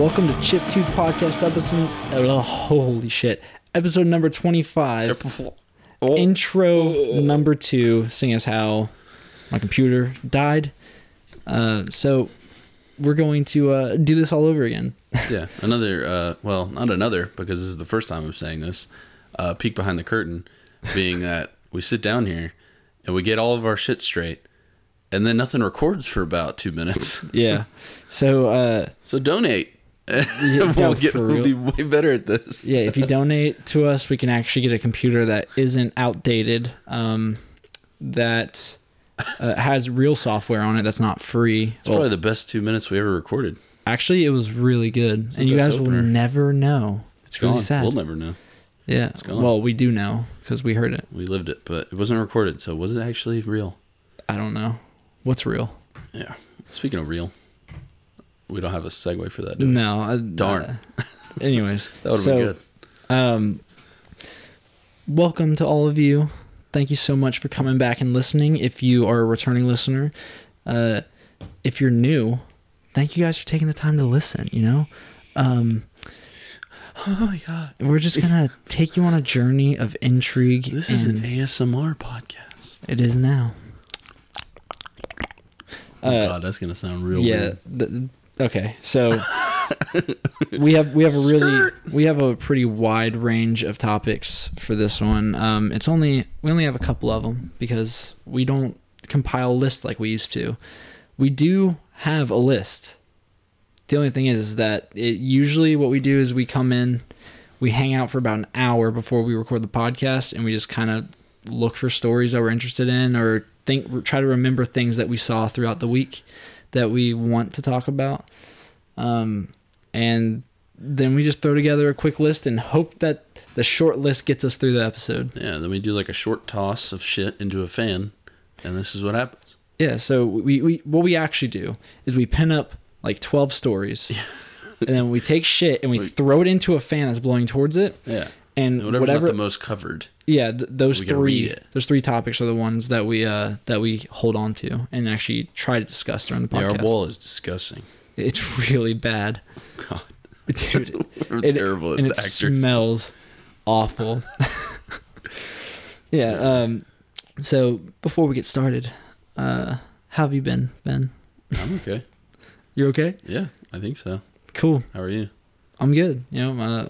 Welcome to Chip Tooth Podcast episode. Oh, holy shit. Episode number 25. Intro number two, seeing as how my computer died. Uh, so we're going to uh, do this all over again. yeah, another. Uh, well, not another because this is the first time I'm saying this. Uh, peek behind the curtain, being that we sit down here and we get all of our shit straight, and then nothing records for about two minutes. Yeah. So uh, so donate. no, we'll get. We'll be way better at this. yeah, if you donate to us, we can actually get a computer that isn't outdated, um, that uh, has real software on it that's not free. It's Well, probably the best two minutes we ever recorded. actually, it was really good, and you guys will never know. It's really Gone. sad. We'll never know. yeah. Well, we do know because we heard it. We lived it, but it wasn't recorded. So was it actually real? I don't know what's real. Yeah. Speaking of real, we don't have a segue for that. Do we? No, I, Darn. uh, anyways, That would have so, been good. Um, welcome to all of you. Thank you so much for coming back and listening. If you are a returning listener, uh, if you're new, thank you guys for taking the time to listen. You know, um, Oh yeah, we're just gonna take you on a journey of intrigue. This is an ASMR podcast. it is now. Oh Uh, god, that's gonna sound real yeah. weird. th- okay. So we have we have a really we have a pretty wide range of topics for this one. Um, it's only we only have a couple of them because we don't compile lists like we used to. We do have a list. The only thing is, is that it usually what we do is we come in, we hang out for about an hour before we record the podcast, and we just kind of look for stories that we're interested in or think try to remember things that we saw throughout the week that we want to talk about. Um, and then we just throw together a quick list and hope that the short list gets us through the episode. Yeah, then we do like a short toss of shit into a fan, and this is what happens. Yeah, so we, we what we actually do is we pin up like 12 stories. and then we take shit and we Like- throw it into a fan that's blowing towards it. Yeah. And Whatever's whatever not the most covered. yeah, th- those three those three topics are the ones that we uh that we hold on to and actually try to discuss during the Yeah, podcast. our wall is disgusting. It's really bad. God, Dude, we're it, terrible and it actors. smells awful. yeah. Um. So before we get started, uh, how have you been, Ben? I'm okay. You're okay? Yeah, I think so. Cool. How are you? I'm good. You know, my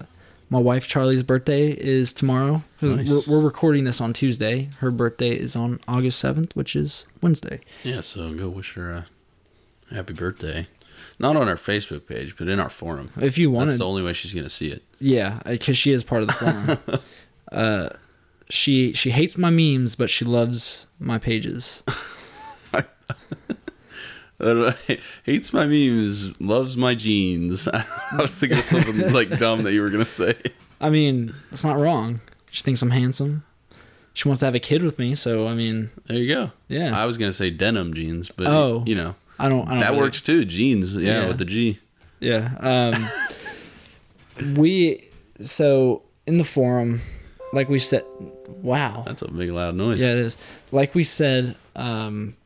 my wife Charlie's birthday is tomorrow. Nice. We're, we're recording this on Tuesday. Her birthday is on August seventh, which is Wednesday. Yeah, so go wish her a happy birthday. Not on our Facebook page, but in our forum. If you want, That's the only way she's gonna see it. yeah, because she is part of the forum. uh, she she hates my memes, but she loves my pages. Hates my memes, loves my jeans. I was thinking of something like dumb that you were gonna say. I mean, that's not wrong. She thinks I'm handsome. She wants to have a kid with me, so I mean, There you go. yeah. I was gonna say denim jeans, but Oh. you know I don't. I don't that really- works too. Jeans, yeah, Yeah. with the G. Yeah. Um, we so in the forum, like we said, wow. That's a big loud noise. Yeah, it is. Like we said um,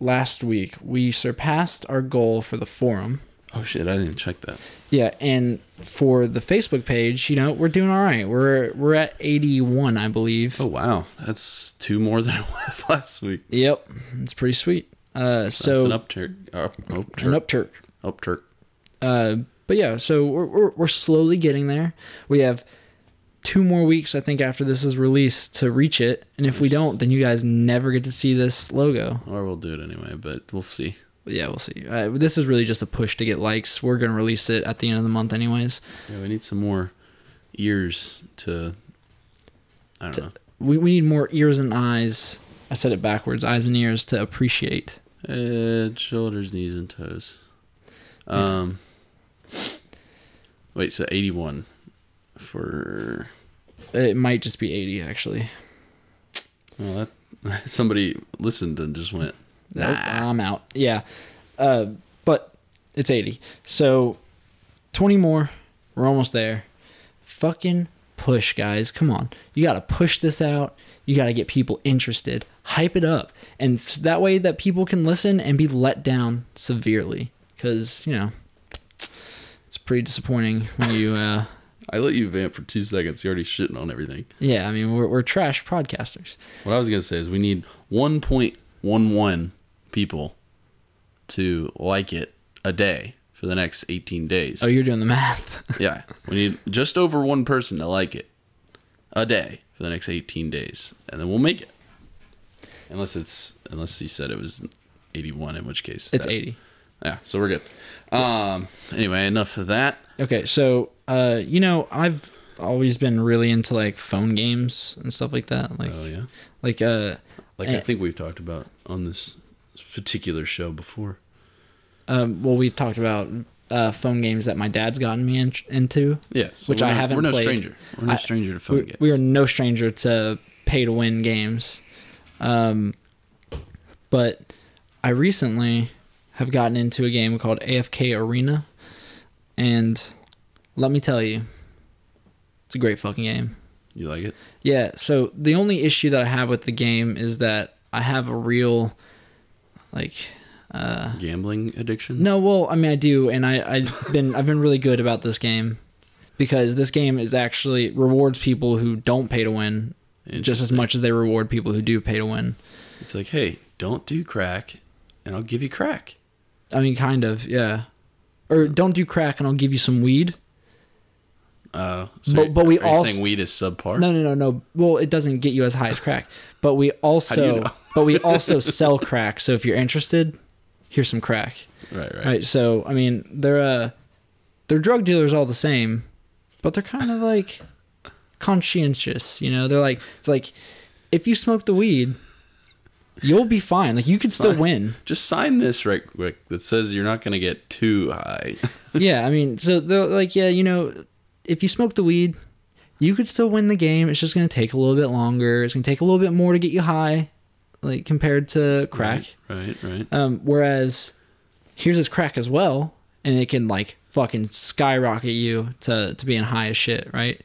last week, we surpassed our goal for the forum. Oh shit, I didn't check that. Yeah, and for the Facebook page, you know, we're doing all right. We're we're at 81, I believe. Oh wow, that's two more than it was last week. Yep, it's pretty sweet. Uh, That's so an upturk. Up, up, an up Turk. up Turk. Uh, but yeah, so we're, we're we're slowly getting there. We have two more weeks, I think, after this is released to reach it. And if we don't, then you guys never get to see this logo. Or we'll do it anyway, but we'll see. Yeah, we'll see. Uh, this is really just a push to get likes. We're gonna release it at the end of the month, anyways. Yeah, we need some more ears to. I don't To- know. We we need more ears and eyes. I said it backwards. Eyes and ears to appreciate. Head, shoulders, knees, and toes. Um. Wait, so eighty-one for. It might just be 80, actually. Well, that somebody listened and just went. Nope. I'm out. Yeah. Uh, but it's 80. So 20 more. We're almost there. Fucking push, guys. Come on. You got to push this out. You got to get people interested. Hype it up. And that way that people can listen and be let down severely. Because, you know, it's pretty disappointing when you. Uh, I let you vamp for two seconds. You're already shitting on everything. yeah, I mean we're we're trash podcasters. What I was gonna say is we need 1.11 people to like it a day for the next 18 days. Oh, you're doing the math. yeah, we need just over one person to like it a day for the next 18 days, and then we'll make it. Unless it's unless you said it was 81, in which case it's that- 80. Yeah, so we're good. Um. Anyway, enough of that. Okay, so uh, you know, I've always been really into like phone games and stuff like that. Like, Oh yeah, like uh, like I Eh. think we've talked about on this particular show before. um, well, we've talked about uh, phone games that my dad's gotten me in, into. Yeah, so Which I not- haven't We're no played. stranger. We're no I- stranger to phone We, games. we are no stranger to pay to win games. Um, but I recently have gotten into a game called AFK Arena, and let me tell you, it's a great fucking game. You like it? Yeah, so the only issue that I have with the game is that I have a real like uh Gambling addiction? no, well, I mean I do and I I've been I've been really good about this game because this game is actually rewards people who don't pay to win just as much as they reward people who do pay to win. It's like, hey, don't do crack, and I'll give you crack. I mean kind of, yeah. Or don't do crack and I'll give you some weed. Uh, so But- but we you also- saying weed is subpar? No, no, no, no. Well, it doesn't get you as high as crack, but we also know? but we also sell crack. So if you're interested, here's some crack. Right, right. Right. So I mean, they're uh, they're drug dealers all the same, but they're kind of like conscientious. You know, they're like it's like if you smoke the weed, you'll be fine. Like you could still win. Just sign this right quick that says you're not going to get too high. yeah. I mean, so they're like, yeah, you know, if you smoke the weed, you could still win the game. It's just gonna take a little bit longer. It's gonna take a little bit more to get you high, like compared to crack. Right, right. Um, whereas here's this crack as well, and it can like fucking skyrocket you to to being high as shit, right?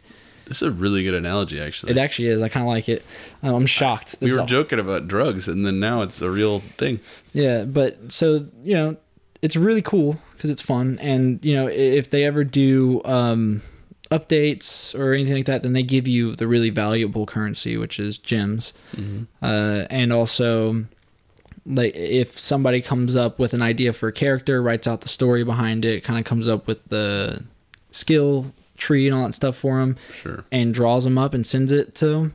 This is a really good analogy, actually. It actually is. I kind of like it. Um, I'm shocked. we were all- joking about drugs, and then now it's a real thing. Yeah, but so you know, it's really cool because it's fun, and you know, if they ever do um, updates or anything like that, then they give you the really valuable currency, which is gems, uh, and also like if somebody comes up with an idea for a character, writes out the story behind it, kind of comes up with the skill tree and all that stuff for them, Sure. and draws them up and sends it to them,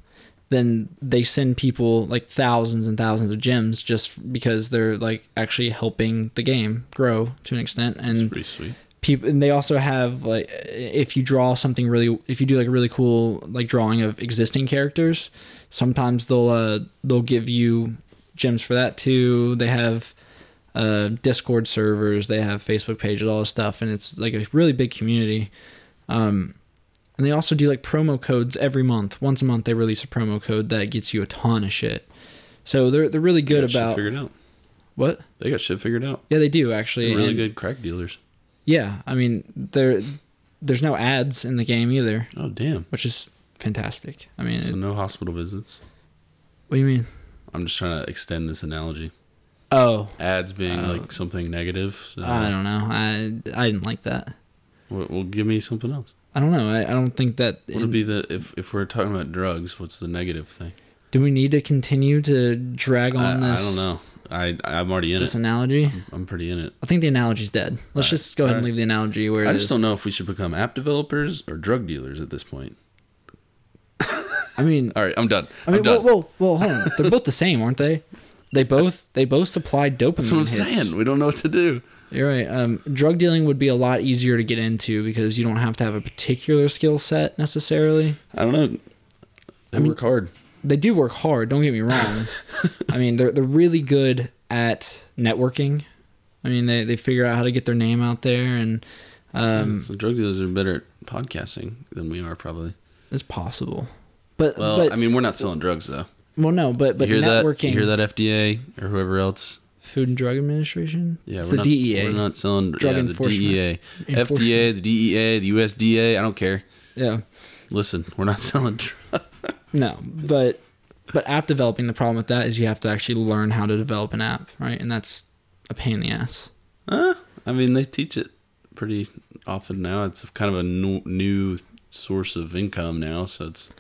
then they send people like thousands and thousands of gems just because they're like actually helping the game grow to an extent. It's And pretty sweet. people, and they also have like if you draw something really, if you do like a really cool like drawing of existing characters, sometimes they'll uh they'll give you gems for that too. They have uh Discord servers, they have Facebook pages, all this stuff, and it's like a really big community. Um, and they also do like promo codes every month. Once a month, they release a promo code that gets you a ton of shit. So they're they're really They good shit about figured out. what? They got shit figured out. Yeah, they do actually. They're really and- good crack dealers. Yeah, I mean there there's no ads in the game either, Oh damn! which is fantastic. I mean, So it- no hospital visits. what do you mean? I'm just trying to extend this analogy. Oh, Ads being Oh. like something negative. So I don't know. I I didn't like that. Well, well, give me something else. I don't know. I, I don't think that. What would be the if if we're talking about drugs? What's the negative thing? do we need to continue to drag on I this? I don't know. I I'm already in This it. analogy. I'm pretty in it. I think the analogy's dead. Let's just go ahead and leave the analogy where it I is. just don't know if we should become app developers or drug dealers at this point. I mean, All right, I'm done. I mean, I'm done. well, well, well, hold on. They're both the same, aren't they? They both they both supply dopamine. That's what I'm hits. saying. We don't know what to do. You're right. Um, drug dealing would be a lot easier to get into because you don't have to have a particular skill set necessarily. I don't know. They mean- work hard. They do work hard. Don't get me wrong. I mean, they're they're really good at networking. I mean, they they figure out how to get their name out there, and um, so drug dealers are better at podcasting than we are, probably. it's possible. But Well, but I mean, we're not selling drugs though. well, no, but but you hear that? networking, You hear that? FDA or whoever else? Food and Drug Administration. Yeah, it's we're the not, DEA. We're not selling Drug yeah, the Enforcement. DEA, FDA, the DEA, the USDA. I don't care. Yeah. Listen, we're not selling drugs. No, but but app developing, the problem with that is you have to actually learn how to develop an app, right? And that's a pain in the ass. Uh, I mean, they teach it pretty often now. It's kind of a new, new source of income now, so it's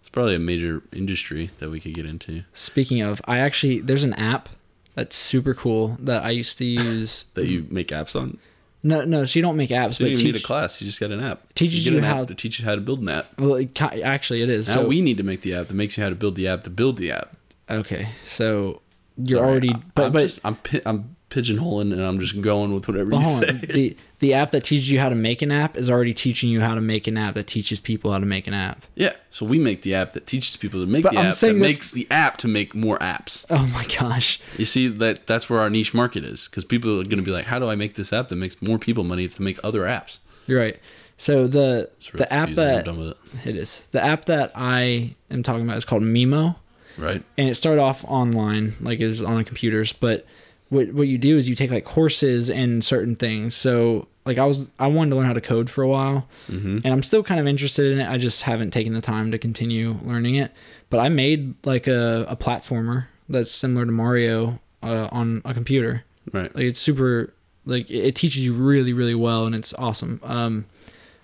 it's probably a major industry that we could get into. Speaking of, I actually there's an app that's super cool that I used to use. That you make apps on. No, no, so you don't make apps, So you but don't need a class. You just got an app. teaches you an how- to teach you how to build an app. well, it, actually it is. Now So we need to make the app that makes you how to build the app to build the app. okay, so you're Sorry, already, I- but I'm but just, I'm I'm pigeonholing and I'm just going with whatever But you say. on. The the app that teaches you how to make an app is already teaching you how to make an app that teaches people how to make an app. yeah, so we make the app that teaches people to make But the I'm app that, that- makes the app to make more apps. Oh my gosh. You see that that's where our niche market is because people are going to be like, how do I make this app that makes more people money to make other apps? You're right. So the the app that it. it is. The app that I am talking about is called Mimo. Right. and it started off online like it was on computers but what what you do is you take like courses and certain things. So like i was i wanted to learn how to code for a while Mm-hmm. and i'm still kind of interested in it. I just haven't taken the time to continue learning it. But i made like a, a platformer that's similar to mario uh, on a computer. Right. like it's super like it teaches you really really well and it's awesome. Um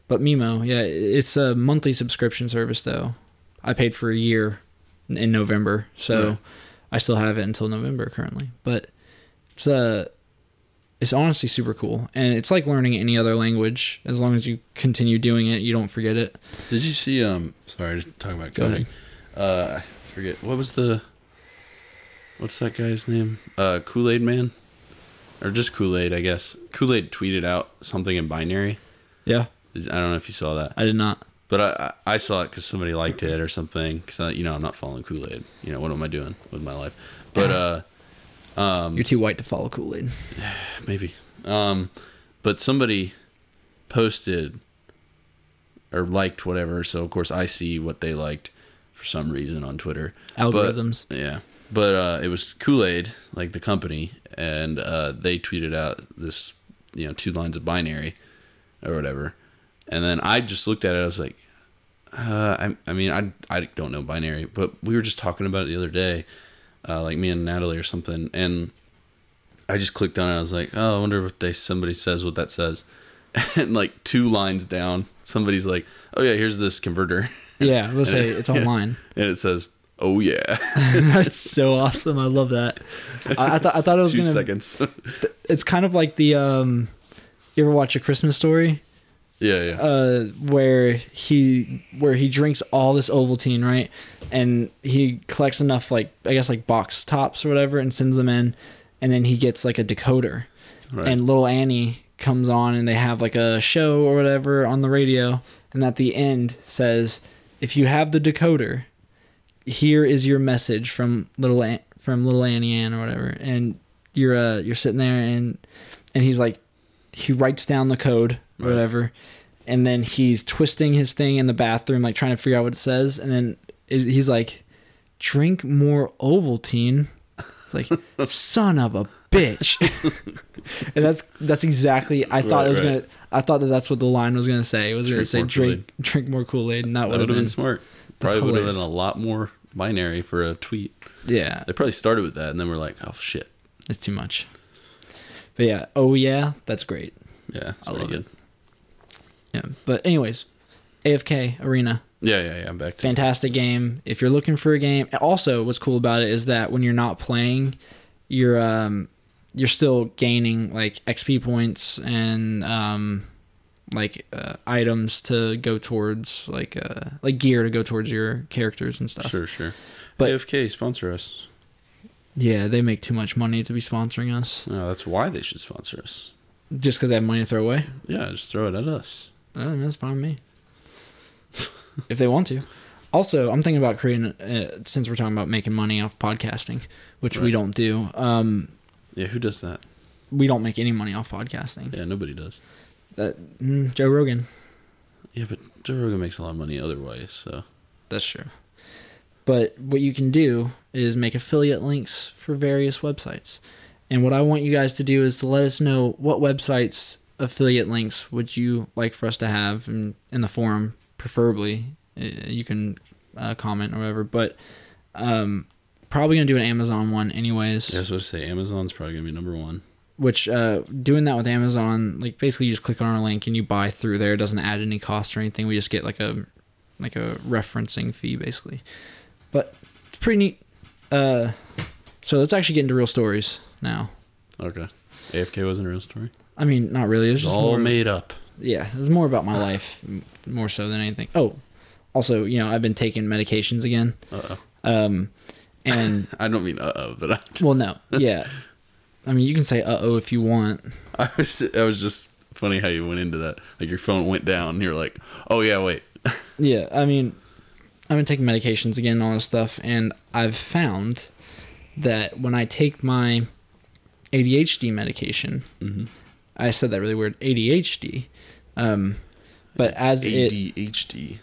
but mimo yeah it's a monthly subscription service though. I paid for a year in- november so Right. i still have it until november currently. But it's uh it's honestly super cool and it's like learning any other language as long as you continue doing it you don't forget it Did you see? Um, sorry, just talking about coding. Uh, I forget what was the. What's that guy's name? Uh, Kool Aid Man, or just Kool Aid, I guess. Kool Aid tweeted out something in binary. yeah I don't know if you saw that, i did not but I I I saw it because somebody liked it or something. Because you know I'm not following Kool Aid. You know what am I doing with my life? But uh, um, you're too white to follow kool-aid maybe. Um, but somebody posted or liked whatever, so of course I see what they liked for some reason on Twitter. But- algorithms yeah, but uh, it was Kool Aid, like the company, and uh, they tweeted out this, you know, two lines of binary or whatever, and then I just looked at it. I was like, uh, I, I mean, I, I don't know binary, but we were just talking about it the other day, uh, like me and Natalie or something, and I just clicked on it. I was like, oh, I wonder if they somebody says what that says, and like two lines down, somebody's like, oh yeah, here's this converter, yeah let's say it's online and it says, oh yeah. That's so awesome. I love that. I, I thought I thought it was two gonna. seconds. It's kind of like the um. You ever watch a Christmas story? Yeah, yeah. Uh, where he where he drinks all this Ovaltine, right? And he collects enough, like I guess, like box tops or whatever, and sends them in, and then he gets like a decoder, right. and little Annie comes on, and they have like a show or whatever on the radio, and at the end says, "If you have the decoder, here is your message from little An- from little Annie Ann or whatever." And you're uh you're sitting there, and and he's like, he writes down the code Right. whatever, and then he's twisting his thing in the bathroom, like trying to figure out what it says, and then he's like, "Drink more Ovaltine." It's like, son of a bitch. and that's that's exactly. I thought Right, it was right. gonna. I thought that that's what the line was gonna say. It was gonna Drink say more drink drink more Kool Aid, and that, that would have been, been smart. Probably would have been a lot more binary for a tweet. yeah. They probably started with that, and then we're like, oh shit. It's too much. But yeah, oh yeah, that's great. Yeah, it's I love good. Yeah. But anyways, AFK Arena, Yeah, yeah, yeah. I'm back. To, fantastic game. If you're looking for a game, also what's cool about it is that when you're not playing, you're um you're still gaining like XP points and um like uh, items to go towards like uh like gear to go towards your characters and stuff. sure, sure. But AFK sponsor us. Yeah, they make too much money to be sponsoring us No, that's why they should sponsor us. just because they have money to throw away. Yeah, just throw it at us. Oh, that's fine with me. if they want to. Also, I'm thinking about creating, uh, since we're talking about making money off podcasting, which we don't do. Um, Yeah, who does that? we don't make any money off podcasting. Yeah, nobody does. That mm, Joe Rogan. Yeah, but Joe Rogan makes a lot of money otherwise, so That's true. But what you can do is make affiliate links for various websites. And what I want you guys to do is to let us know what websites affiliate links would you like for us to have in, in the forum, preferably. Uh, You can uh, comment or whatever. But um, probably to do an Amazon one anyways. yeah, I was supposed to say Amazon's probably gonna be number one. which uh, doing that with Amazon, like basically you just click on our link and you buy through there. It doesn't add any cost or anything. We just get like a like a referencing fee basically. But it's pretty neat. Uh, so let's actually get into real stories now. Okay. AFK wasn't a real story. I mean, not really. It was It's just all more, made up. yeah, it was more about my life, more so than anything. Oh, also, you know, I've been taking medications again. Uh oh. Um, and I don't mean uh oh, but I just, well, no, yeah. I mean, you can say "uh oh" if you want. I was I was just funny how you went into that. Like your phone went down. And you're like, oh yeah, wait. Yeah, I mean, I've been taking medications again, all this stuff, and I've found that when I take my ADHD medication, Mm-hmm. I said that really weird, ADHD. Um, but as it ADHD.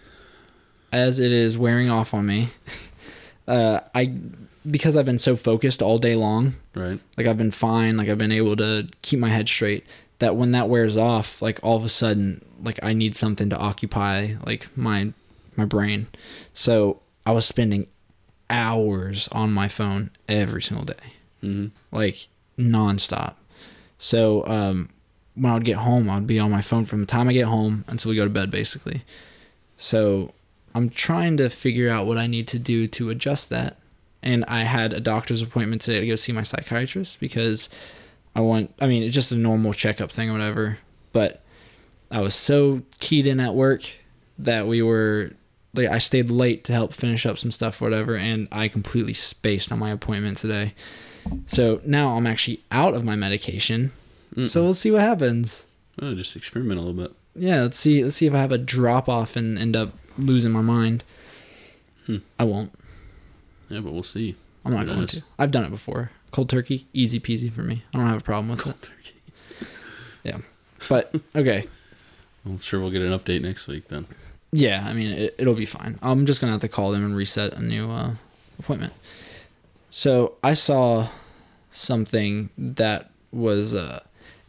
as it is wearing off on me, uh, I because I've been so focused all day long, Right. like I've been fine, like I've been able to keep my head straight. That when that wears off, like all of a sudden, like I need something to occupy like my my brain. So I was spending hours on my phone every single day, Mm-hmm. like nonstop. So um, when I would get home, I'd be on my phone from the time I get home until we go to bed, basically. So I'm trying to figure out what I need to do to adjust that. And I had a doctor's appointment today to go see my psychiatrist because I want, I mean, it's just a normal checkup thing or whatever. But I was so keyed in at work that we were, like, I stayed late to help finish up some stuff or whatever. And I completely spaced on my appointment today. So now I'm actually out of my medication. So we'll see what happens. Oh, just experiment a little bit. Yeah, let's see. Let's see if I have a drop off and end up losing my mind. Hmm. I won't. Yeah, but we'll see. I'm not Who going knows? to. I've done it before. Cold turkey, easy peasy for me. I don't have a problem with it. Cold turkey. Yeah. But okay, I'm sure we'll get an update next week then. yeah. I mean, it, it'll be fine. I'm just gonna have to call them and reset a new uh, appointment. So I saw something that was uh,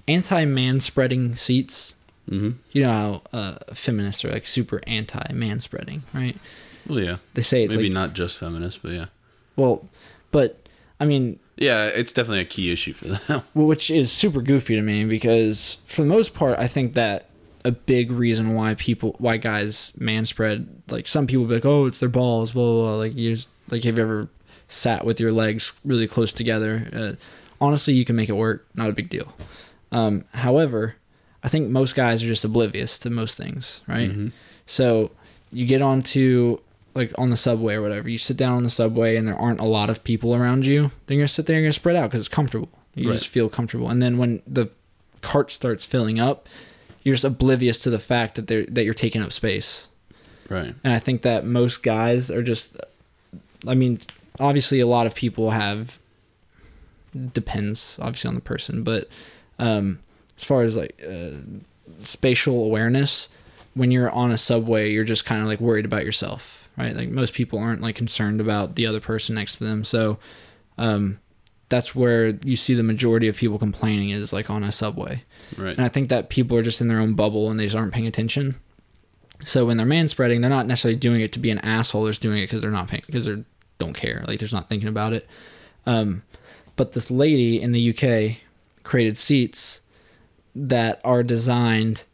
anti-man spreading seats. Mm-hmm. You know how uh, feminists are like super anti-man spreading, right? Well, yeah. They say it's Maybe like not just feminists, but yeah. well, but I mean, Yeah, it's definitely a key issue for them. Which is super goofy to me because for the most part i think that a big reason why people why guys man spread like some people be like oh it's their balls blah blah, blah. like you just like have you ever sat with your legs really close together uh, honestly you can make it work not a big deal um, however i think most guys are just oblivious to most things right Mhm. so you get onto like on the subway or whatever. You sit down on the subway and there aren't a lot of people around you. Then you're gonna sit there and you're gonna spread out because it's comfortable. You Right. just feel comfortable. And then when the cart starts filling up, you're just oblivious to the fact that they're that you're taking up space. Right. And I think that most guys are just. I mean, obviously, a lot of people have. Depends obviously on the person, but um, as far as like uh, spatial awareness, when you're on a subway, you're just kind of like worried about yourself, right? Like most people aren't like concerned about the other person next to them, so um, that's where you see the majority of people complaining is like on a subway. Right. And I think that people are just in their own bubble and they just aren't paying attention. So when they're man spreading, they're not necessarily doing it to be an asshole. They're just doing it because they're not paying, because they don't care. Like they're just not thinking about it. Um, but this lady in the UK created seats that are designed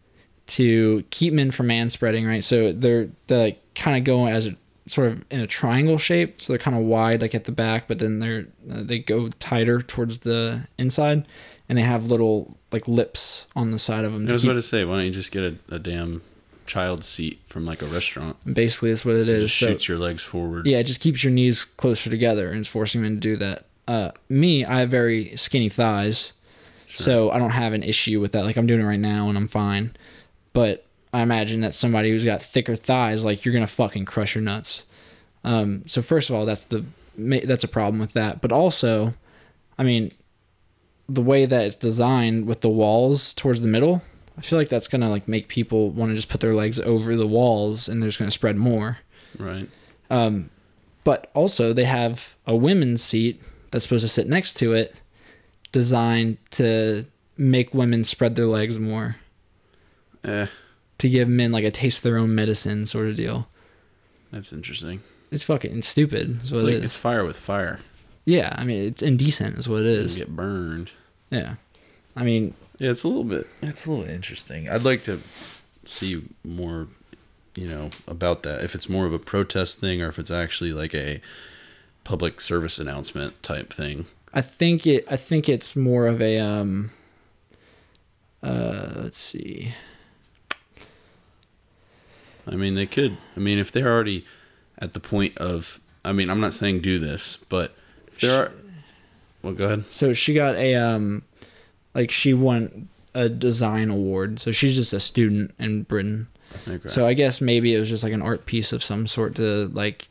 to keep men from man spreading, right? So they're, they kind of go as a, sort of in a triangle shape. So they're kind of wide, like at the back, but then they're uh, they go tighter towards the inside, and they have little like lips on the side of them. I was keep, about to say, why don't you just get a, a damn child seat from like a restaurant? basically, that's what it It is. So- shoots your legs forward. Yeah, it just keeps your knees closer together and it's forcing men to do that. Uh, me, I have very skinny thighs, Sure. so I don't have an issue with that. Like I'm doing it right now and I'm fine. But I imagine that somebody who's got thicker thighs, like you're gonna fucking crush your nuts. Um, so first of all, that's the that's a problem with that. But also, I mean, the way that it's designed with the walls towards the middle, I feel like that's gonna like make people want to just put their legs over the walls and they're just gonna spread more. Right. Um, but also they have a women's seat that's supposed to sit next to it, designed to make women spread their legs more, Eh, to give men like a taste of their own medicine sort of deal. that's interesting. It's fucking stupid. Is what It's, like, it is. it's fire with fire. Yeah, I mean it's indecent. Is what it is. You get burned. Yeah. I mean, Yeah, it's a little bit. It's a little interesting. I'd like to see more, you know, about that. If it's more of a protest thing, or if it's actually like a public service announcement type thing. I think it. I think it's more of a. Um, uh, let's see. I mean, they could. I mean, if they're already at the point of, I mean, I'm not saying do this, but if there are, well, go ahead. So she got a um, like she won a design award. So she's just a student in Britain. Okay. So I guess maybe it was just like an art piece of some sort to like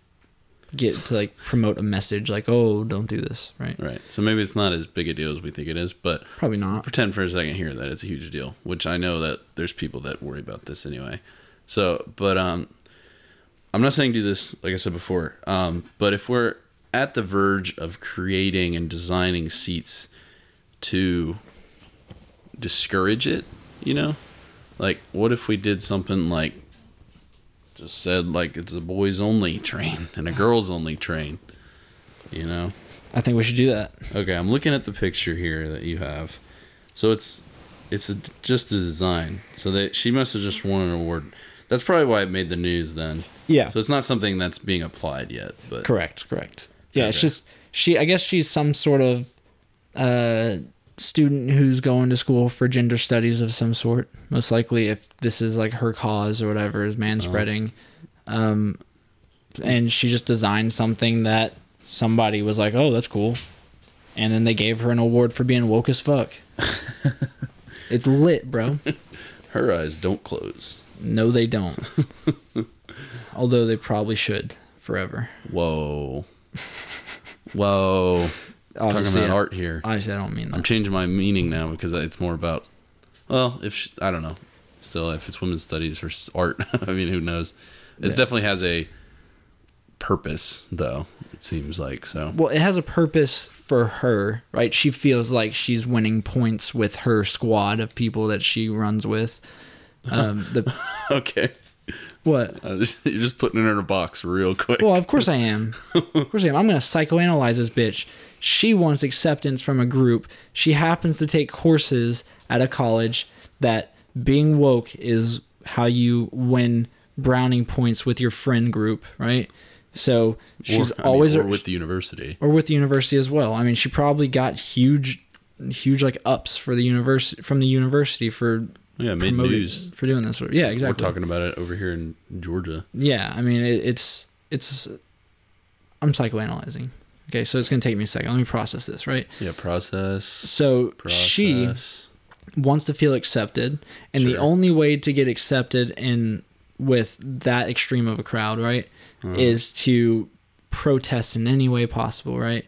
get to like promote a message like oh don't do this right right. So maybe it's not as big a deal as we think it is, but probably not pretend for a second here that it's a huge deal, which I know that there's people that worry about this anyway. So, but um, I'm not saying do this like I said before. Um, but if we're at the verge of creating and designing seats to discourage it, you know, like what if we did something like just said like it's a boys only train and a girls only train, you know? I think we should do that Okay, I'm looking at the picture here that you have. So it's it's a, just a design. So that she must have just won an award. That's probably why it made the news then. yeah So it's not something that's being applied yet, but correct correct yeah it's just she I guess she's some sort of uh student who's going to school for gender studies of some sort most likely if this is like her cause or whatever is man spreading um and she just designed something that somebody was like oh that's cool and then they gave her an award for being woke as fuck it's lit bro her eyes don't close. no they don't although they probably should forever Whoa. Whoa. Talking about I- art here. obviously i don't mean I'm changing my meaning now because it's more about well, if she, I don't know. Still if it's women's studies or s- art, I mean, who knows. It Yeah. definitely has a purpose though, it seems like. So well it has a purpose for her right she feels like she's winning points with her squad of people that she runs with um the Okay. what just, you're just putting it in a box real quick. well of course i am of course i am i'm gonna psychoanalyze this bitch she wants acceptance from a group she happens to take courses at a college that being woke is how you win browning points with your friend group right so she's Or- I mean, always or with the university. or with the university as well. I mean, she probably got huge, huge like ups for the university from the university for Yeah, made news. for doing this. Yeah, exactly. We're talking about it over here in Georgia. Yeah, I mean, it, it's it's. I'm psychoanalyzing. Okay, so it's gonna take me a second. Let me process this. Right. Yeah, process. So Process. she wants to feel accepted, and the only way to get accepted in with that extreme of a crowd, right, Uh-huh. is to protest in any way possible, right,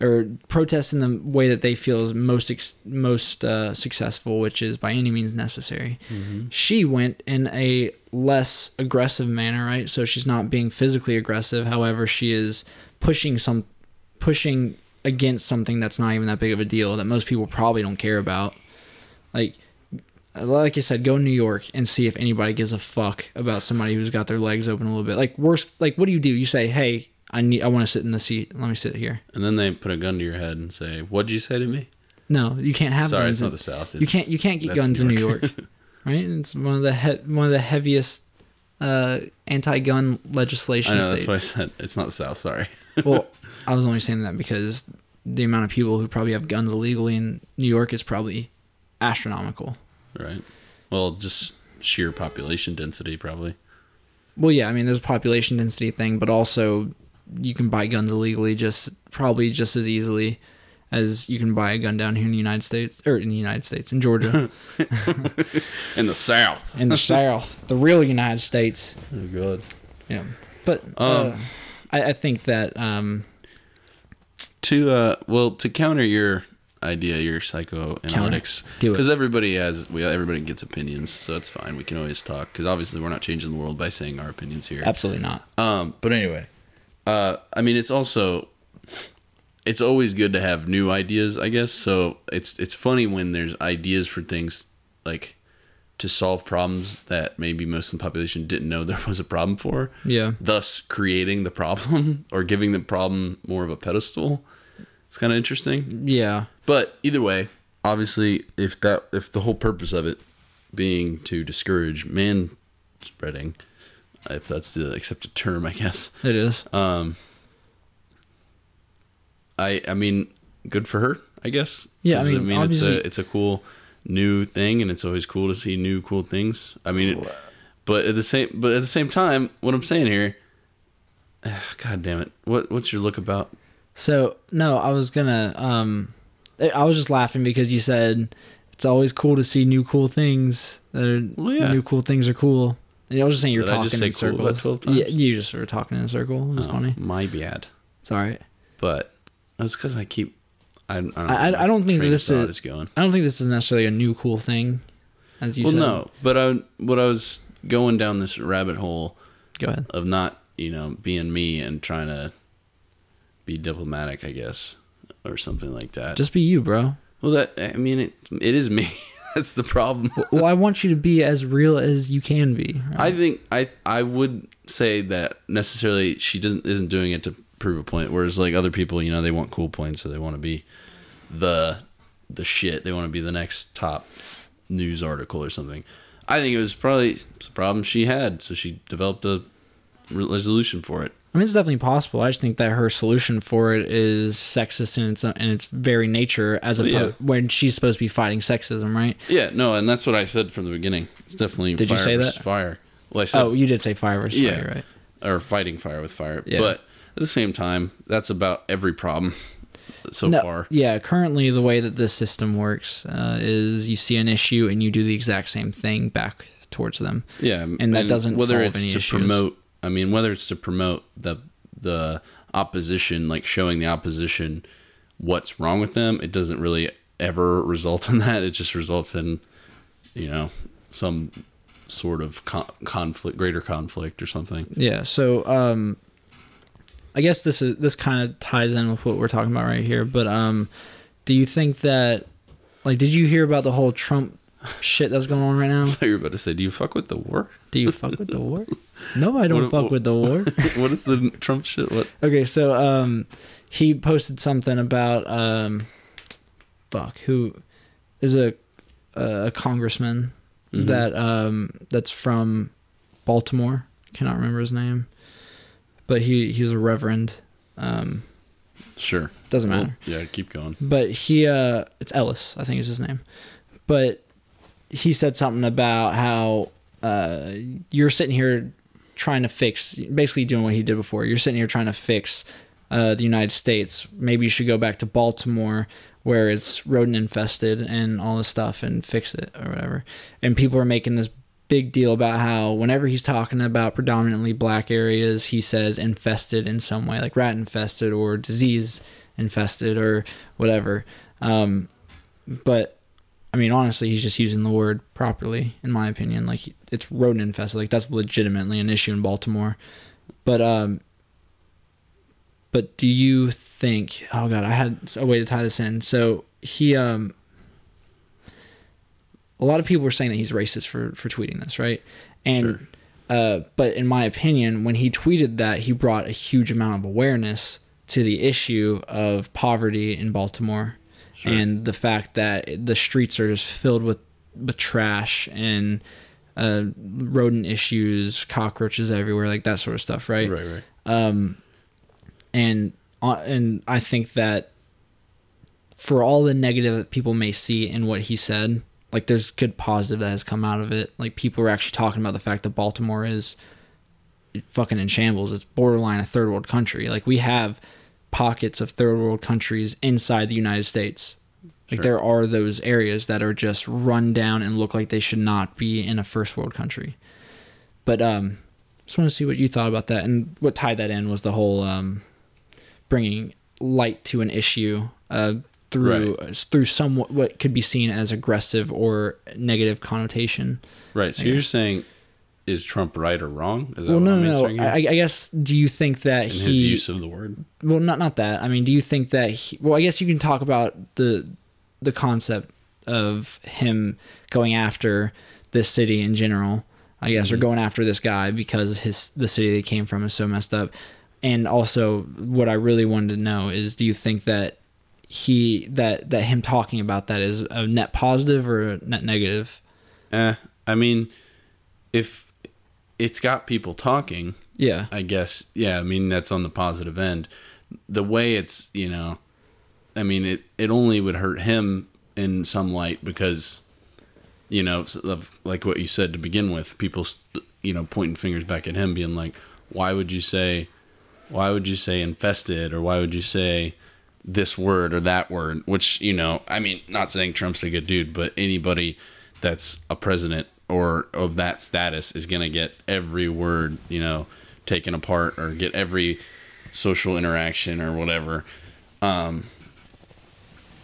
or protest in the way that they feel is most ex- most uh, successful, which is by any means necessary. Mm-hmm. She went in a less aggressive manner, right? So she's not being physically aggressive. However, she is pushing some pushing against something that's not even that big of a deal that most people probably don't care about. Like like I said, go to New York and see if anybody gives a fuck about somebody who's got their legs open a little bit. Like worst, like what do you do? You say, "Hey, I need, I want to sit in the seat. Let me sit here." And then they put a gun to your head and say, "What'd you say to me?" No, you can't have Sorry, guns. it's not the South. you can't you can't get that's guns in New York, right? It's one of the he- one of the heaviest uh, anti-gun legislation I know that's states. why I said it's not the South. Sorry. well, I was only saying that because the amount of people who probably have guns illegally in New York is probably astronomical. right. Well, just sheer population density, probably. Well, yeah, I mean, there's a population density thing, but also you can buy guns illegally just probably just as easily as you can buy a gun down here in the United States or in the United States in Georgia In the South. in the South, the real United States. Oh God. Yeah, but uh, Um, I, I think that um, To uh, well, to counter your idea, your psychoanalytics, Do it. because everybody has, we everybody gets opinions, so it's fine. We can always talk because obviously we're not changing the world by saying our opinions here. absolutely not. Um, but anyway, uh, I mean, it's also it's always good to have new ideas, I guess. So it's it's funny when there's ideas for things like to solve problems that maybe most of the population didn't know there was a problem for. Yeah, Thus, creating the problem or giving the problem more of a pedestal. It's kind of interesting. yeah, But either way, obviously, if that if the whole purpose of it being to discourage man spreading, if that's the accepted term, I guess. It is. Um, I I mean, good for her, I guess. Yeah, I mean, it's obviously- a it's a cool new thing, and it's always cool to see new cool things. I mean, it, but at the same but at the same time, what I'm saying here, God damn it, what what's your look about? So no, I was gonna. Um, I- I was just laughing because you said it's always cool to see new cool things. That are Well, yeah. new cool things are cool. And I was just saying you're talking in say cool circles. Yeah, you just were talking in a circle. It was Oh, funny. My bad. It's all right. But that's because I keep. I, I don't, I- I don't think this thought is- going. I don't think this is necessarily a new cool thing, as you said. well, said. no, but I what I was going down this rabbit hole Go ahead. of not you know being me and trying to be diplomatic, I guess, or something like that. Just be you, bro. well, that I mean, it it is me. That's the problem. Well, I want you to be as real as you can be. right? I think I I would say that necessarily she doesn't isn't doing it to prove a point. Whereas like other people, you know, they want cool points, so they want to be the the shit. They want to be the next top news article or something. I think it was probably a problem she had, so she developed a resolution for it. I mean, it's definitely possible. I just think that her solution for it is sexist in its in its very nature, as opposed yeah. when she's supposed to be fighting sexism, right? Yeah, no, and that's what I said from the beginning. It's definitely Did you say that? Fire. Well, I said Oh, you did say fire versus Yeah. fire, right? or fighting fire with fire, Yeah. but at the same time, that's about every problem so No, far. Yeah, currently the way that this system works uh, is you see an issue and you do the exact same thing back towards them. Yeah, And that doesn't whether solve it's any to issues. promote. I mean, whether it's to promote the the opposition, like showing the opposition what's wrong with them, it doesn't really ever result in that. It just results in, you know, some sort of con- conflict, greater conflict or something. Yeah. So, um, I guess this is this kind of ties in with what we're talking about right here. But um, do you think that, like, did you hear about the whole Trump shit that's going on right now? You were about to say, "Do you fuck with the war?" Do you fuck with the war? No, I don't What- fuck what- with the war. what is the Trump shit? What? Okay, so um, he posted something about um, fuck who is a a congressman Mhm. that um that's from Baltimore. Cannot remember his name, but he he was a reverend. Um, Sure, doesn't Well, matter. yeah, keep going. But he uh, it's Ellis, I think is his name. But he said something about how uh, you're sitting here trying to fix, basically doing what he did before. You're sitting here trying to fix uh, the United States. Maybe you should go back to Baltimore where it's rodent infested and all this stuff and fix it or whatever. And people are making this big deal about how whenever he's talking about predominantly black areas, he says infested in some way, like rat infested or disease infested or whatever. Um, but I mean, honestly, he's just using the word properly, in my opinion. Like it's rodent infested. Like that's legitimately an issue in Baltimore. But um, but do you think? Oh God, I had a way to tie this in. So he um, a lot of people were saying that he's racist for for tweeting this, right? And Sure. uh, but in my opinion, when he tweeted that, he brought a huge amount of awareness to the issue of poverty in Baltimore Sure. and the fact that the streets are just filled with with trash and uh, rodent issues, cockroaches everywhere, like that sort of stuff, right? Right, right. um, and uh, and I think that for all the negative that people may see in what he said, like there's good positive that has come out of it. Like people are actually talking about the fact that Baltimore is fucking in shambles. It's borderline a third world country. Like we have pockets of third world countries inside the United States. Like Sure. there are those areas that are just run down and look like they should not be in a first world country. But um just want to see what you thought about that and what tied that in was the whole um bringing light to an issue uh through through somewhat what could be seen as aggressive or negative connotation. Right. So you're saying, is Trump right or wrong? Is that Well, what no, I'm no? I, I guess. Do you think that in he? his use of the word. well, not not that. I mean, do you think that? He, well, I guess you can talk about the the concept of him going after this city in general. I guess, or Mhm. going after this guy because his the city they came from is so messed up. And also, what I really wanted to know is, do you think that he that that him talking about that is a net positive or a net negative? Eh, I mean, if it's got people talking, Yeah. I guess, yeah, I mean, that's on the positive end. The way it's, you know, I mean, it, it only would hurt him in some light because, you know, of like what you said to begin with, people, you know, pointing fingers back at him, being like, why would you say, why would you say infested or why would you say this word or that word? Which, you know, I mean, not saying Trump's a good dude, but anybody that's a president or of that status is going to get every word, you know, taken apart or get every social interaction or whatever. Um,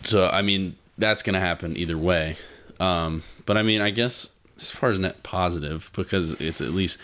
so, I mean, that's going to happen either way. Um, but I mean, I guess as far as net positive, because it's at least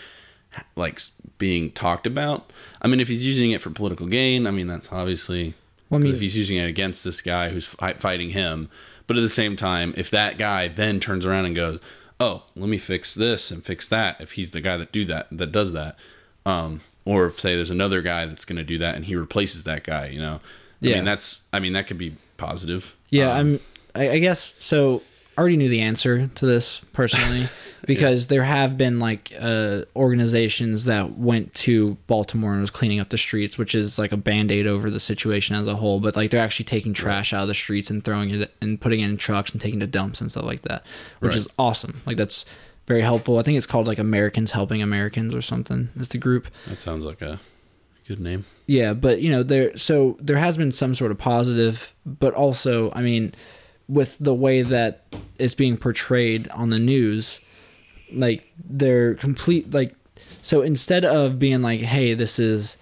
like being talked about. I mean, if he's using it for political gain, I mean, that's obviously. Well, I mean- if he's using it against this guy who's fighting him, but at the same time, if that guy then turns around and goes, "Oh, let me fix this and fix that," if he's the guy that do that that does that, um, or if say there's another guy that's going to do that and he replaces that guy, you know, I Yeah. mean that's I mean that could be positive. Yeah, Um, I'm. I, I guess so. I already knew the answer to this personally because there have been like uh, organizations that went to Baltimore and was cleaning up the streets, which is like a band aid over the situation as a whole. But like they're actually taking trash out of the streets and throwing it and putting it in trucks and taking to dumps and stuff like that, which Right. is awesome. Like that's very helpful. I think it's called like Americans Helping Americans or something. Is the group. that sounds like a good name. Yeah, but you know, there so there has been some sort of positive, but also, I mean, with the way that it's being portrayed on the news, like they're complete like so instead of being like, "Hey, this is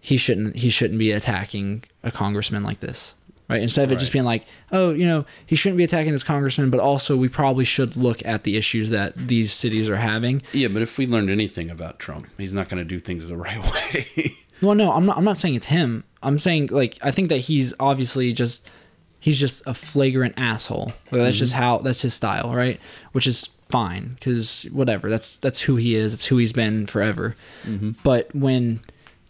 he shouldn't he shouldn't be attacking a congressman like this." Right? Instead of it just being like, "Oh, you know, he shouldn't be attacking this congressman, but also we probably should look at the issues that these cities are having." Yeah, but if we learned anything about Trump, he's not going to do things the right way. Well, no, I'm not. I'm not saying it's him. I'm saying like I think that he's obviously just he's just a flagrant asshole. Like, that's just how that's his style, right? Which is fine because whatever. That's that's who he is. It's who he's been forever. But when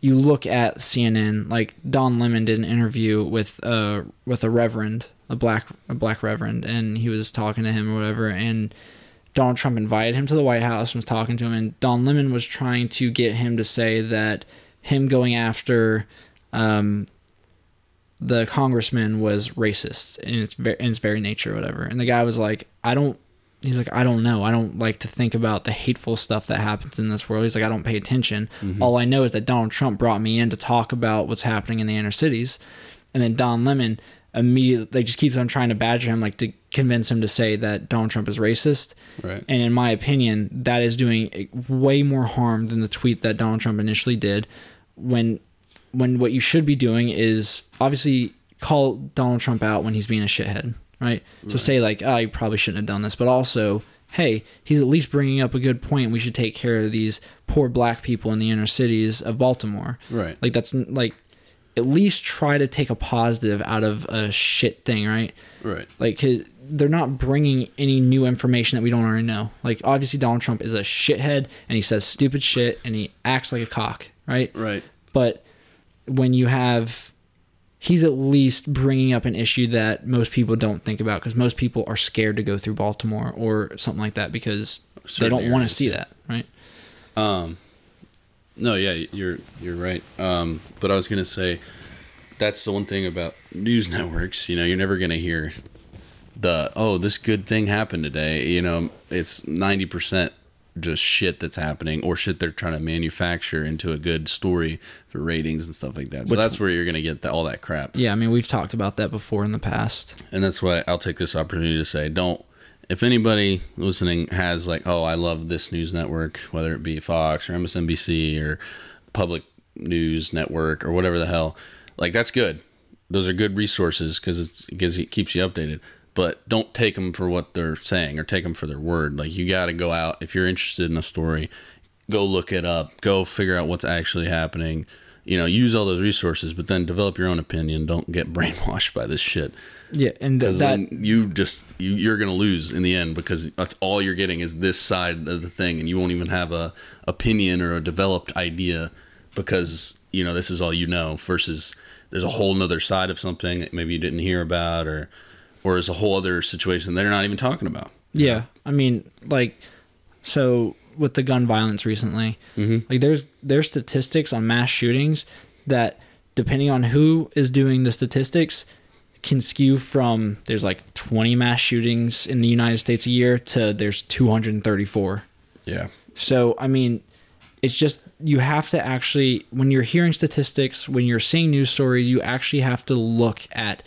you look at CNN, like Don Lemon did an interview with uh with a reverend, a black a black reverend, and he was talking to him or whatever, and Donald Trump invited him to the White House and was talking to him, and Don Lemon was trying to get him to say that him going after um, the congressman was racist in its in its very nature, or whatever. And the guy was like, "I don't." He's like, "I don't know. I don't like to think about the hateful stuff that happens in this world." He's like, "I don't pay attention. Mm-hmm. All I know is that Donald Trump brought me in to talk about what's happening in the inner cities." And then Don Lemon immediately like just keeps on trying to badger him, like to convince him to say that Donald Trump is racist. right. And in my opinion, that is doing way more harm than the tweet that Donald Trump initially did. When, when what you should be doing is obviously call Donald Trump out when he's being a shithead, right? So say like, oh, you probably shouldn't have done this, but also, hey, he's at least bringing up a good point. We should take care of these poor black people in the inner cities of Baltimore. Right. Like that's like, at least try to take a positive out of a shit thing, right? right. like cause they're not bringing any new information that we don't already know like obviously donald trump is a shithead and he says stupid shit and he acts like a cock right Right. but when you have he's at least bringing up an issue that most people don't think about because most people are scared to go through baltimore or something like that because they don't want to see that right Um, no, yeah, you're you're right. Um, but I was gonna say that's the one thing about news networks. You know, you're never gonna hear the oh this good thing happened today. You know, it's ninety percent just shit that's happening or shit they're trying to manufacture into a good story for ratings and stuff like that. So Which- that's where you're gonna get the, all that crap. yeah i mean we've talked about that before in the past And that's why I'll take this opportunity to say, don't. If anybody listening has like, oh, I love this news network, whether it be Fox or MSNBC or Public News Network or whatever the hell, like that's good. Those are good resources because it's because it keeps you updated. But don't take them for what they're saying or take them for their word. Like you got to go out if you're interested in a story, go look it up, go figure out what's actually happening. You know, use all those resources, but then develop your own opinion. Don't get brainwashed by this shit yeah and th- that then you just you, you're gonna lose in the end because that's all you're getting is this side of the thing and you won't even have a opinion or a developed idea because you know this is all you know versus there's a whole nother side of something that maybe you didn't hear about or or is a whole other situation they're not even talking about. Yeah, I mean, like, so with the gun violence recently, Mhm. like there's there's statistics on mass shootings that, depending on who is doing the statistics, can skew from there's like 20 mass shootings in the United States a year to there's 234. Yeah. So, I mean, it's just you have to actually, when you're hearing statistics, when you're seeing news stories, you actually have to look at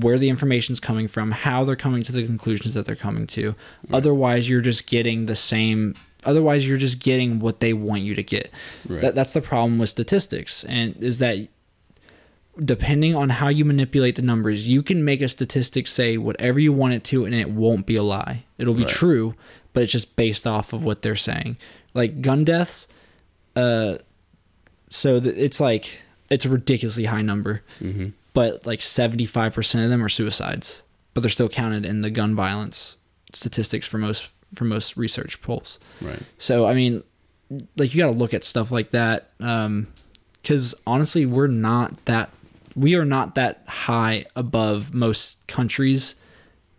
where the information's coming from, how they're coming to the conclusions that they're coming to. Otherwise, you're just getting the same. Otherwise, you're just getting what they want you to get. Right. That, that's the problem with statistics, and is that depending on how you manipulate the numbers, you can make a statistic say whatever you want it to, and it won't be a lie. It'll be Right. true, but it's just based off of what they're saying. Like gun deaths, uh, so th- it's like it's a ridiculously high number, Mm-hmm. But like seventy five percent of them are suicides, but they're still counted in the gun violence statistics for most for most research polls. Right. So I mean, like you got to look at stuff like that, because honestly, we're not that we are not that high above most countries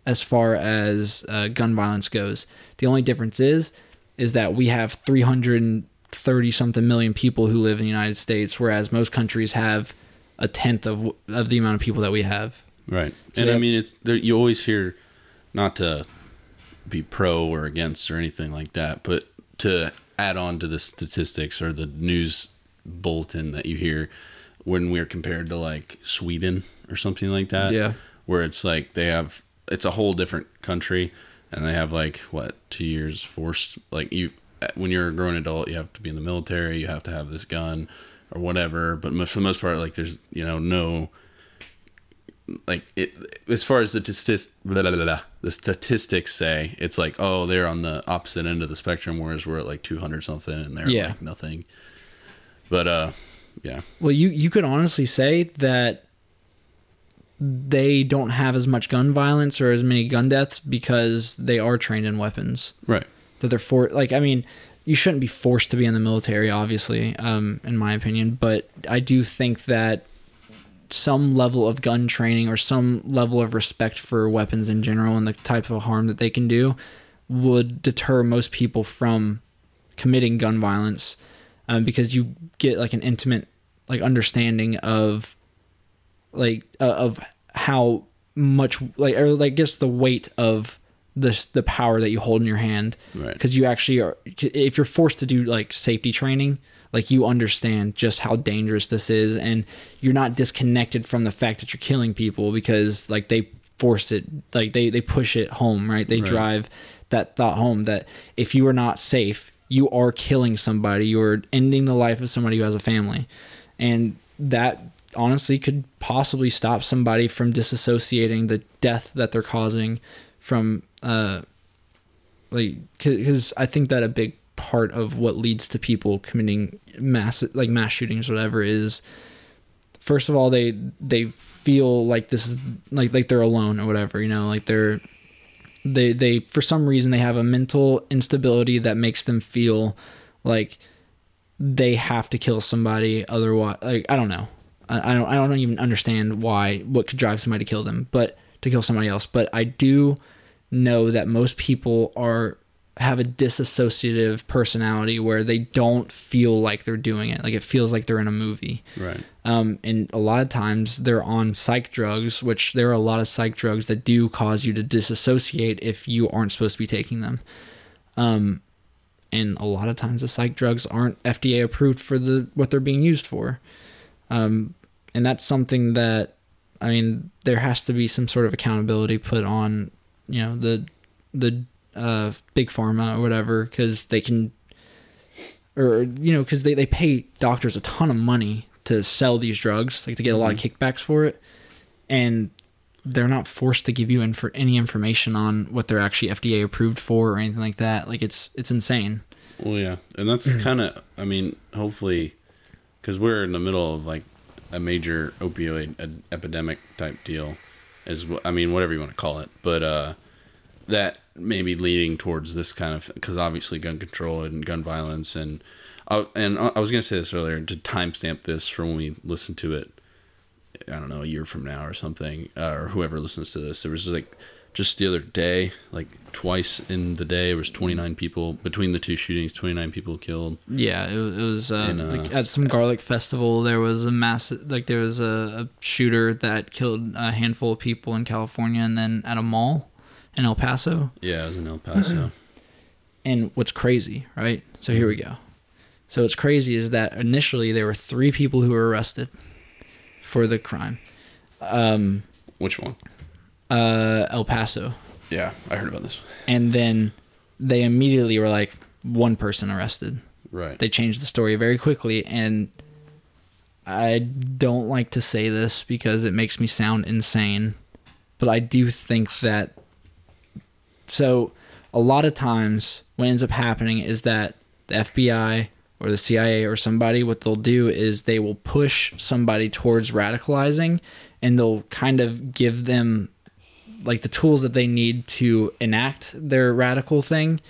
as far as uh, gun violence goes. The only difference is is that we have 330 something million people who live in the United States, whereas most countries have a tenth of of the amount of people that we have. Right. So and I mean, it's there. You always hear, not to be pro or against or anything like that, but to add on to the statistics or the news bulletin that you hear when we're compared to like Sweden or something like that. Yeah. Where it's like they have it's a whole different country and they have like what two years forced like you when you're a grown adult you have to be in the military you have to have this gun or whatever but for the most part like there's you know no like it as far as the blah, blah, blah, the statistics say it's like oh they're on the opposite end of the spectrum whereas we're at like 200 something and they're Yeah. like nothing but uh yeah Well, you you could honestly say that they don't have as much gun violence or as many gun deaths because they are trained in weapons. right That they're for like I mean, you shouldn't be forced to be in the military, obviously, um, in my opinion. But I do think that some level of gun training or some level of respect for weapons in general and the type of harm that they can do would deter most people from committing gun violence um, because you get like an intimate like understanding of like uh, of how much like or like just the weight of the the power that you hold in your hand Right. because you actually are if you're forced to do like safety training like you understand just how dangerous this is and you're not disconnected from the fact that you're killing people because like they force it like they they push it home right they Right. drive that thought home that if you are not safe you are killing somebody you're ending the life of somebody who has a family and that honestly could possibly stop somebody from disassociating the death that they're causing from uh like because i think that a big part of what leads to people committing mass like mass shootings whatever is first of all they they feel like this is like like they're alone or whatever you know like they're they they for some reason they have a mental instability that makes them feel like they have to kill somebody otherwise like i don't know. I, I don't i don't even understand why what could drive somebody to kill them but to kill somebody else but i do know that most people are have a disassociative personality where they don't feel like they're doing it like it feels like they're in a movie right um, and a lot of times they're on psych drugs, which there are a lot of psych drugs that do cause you to disassociate if you aren't supposed to be taking them. Um, and a lot of times the psych drugs aren't FDA approved for the what they're being used for. Um, and that's something that I mean there has to be some sort of accountability put on you know the the uh, big pharma or whatever because they can or you know because they, they pay doctors a ton of money to sell these drugs like to get a lot of kickbacks for it and they're not forced to give you inf- any information on what they're actually FDA approved for or anything like that. Like it's it's insane. Well, yeah, and that's kind of. I mean, hopefully, because we're in the middle of like a major opioid epidemic type deal, wh- I mean, whatever you want to call it, but uh, that may be leading towards this kind of because obviously gun control and gun violence, and I, and I I was gonna say this earlier to timestamp this for when we listen to it. I don't know a year from now or something, uh, or whoever listens to this. There was like just the other day, like twice in the day, there was 29 people between the two shootings. 29 people killed. Yeah, it, was- it was uh, And, uh, like at some garlic festival. There was a massive, like there was a, a shooter that killed a handful of people in California, and then at a mall in El Paso. Yeah, it was in El Paso. And what's crazy, right? So here we go. So what's crazy is that initially there were three people who were arrested for the crime. Um, Which one? Uh, El Paso, Yeah, I heard about this. and then they immediately were like one person arrested. Right. they changed the story very quickly and i don't like to say this because it makes me sound insane but i do think that so a lot of times what ends up happening is that the fbi or the cia or somebody what they'll do is they will push somebody towards radicalizing and they'll kind of give them like the tools that they need to enact their radical thing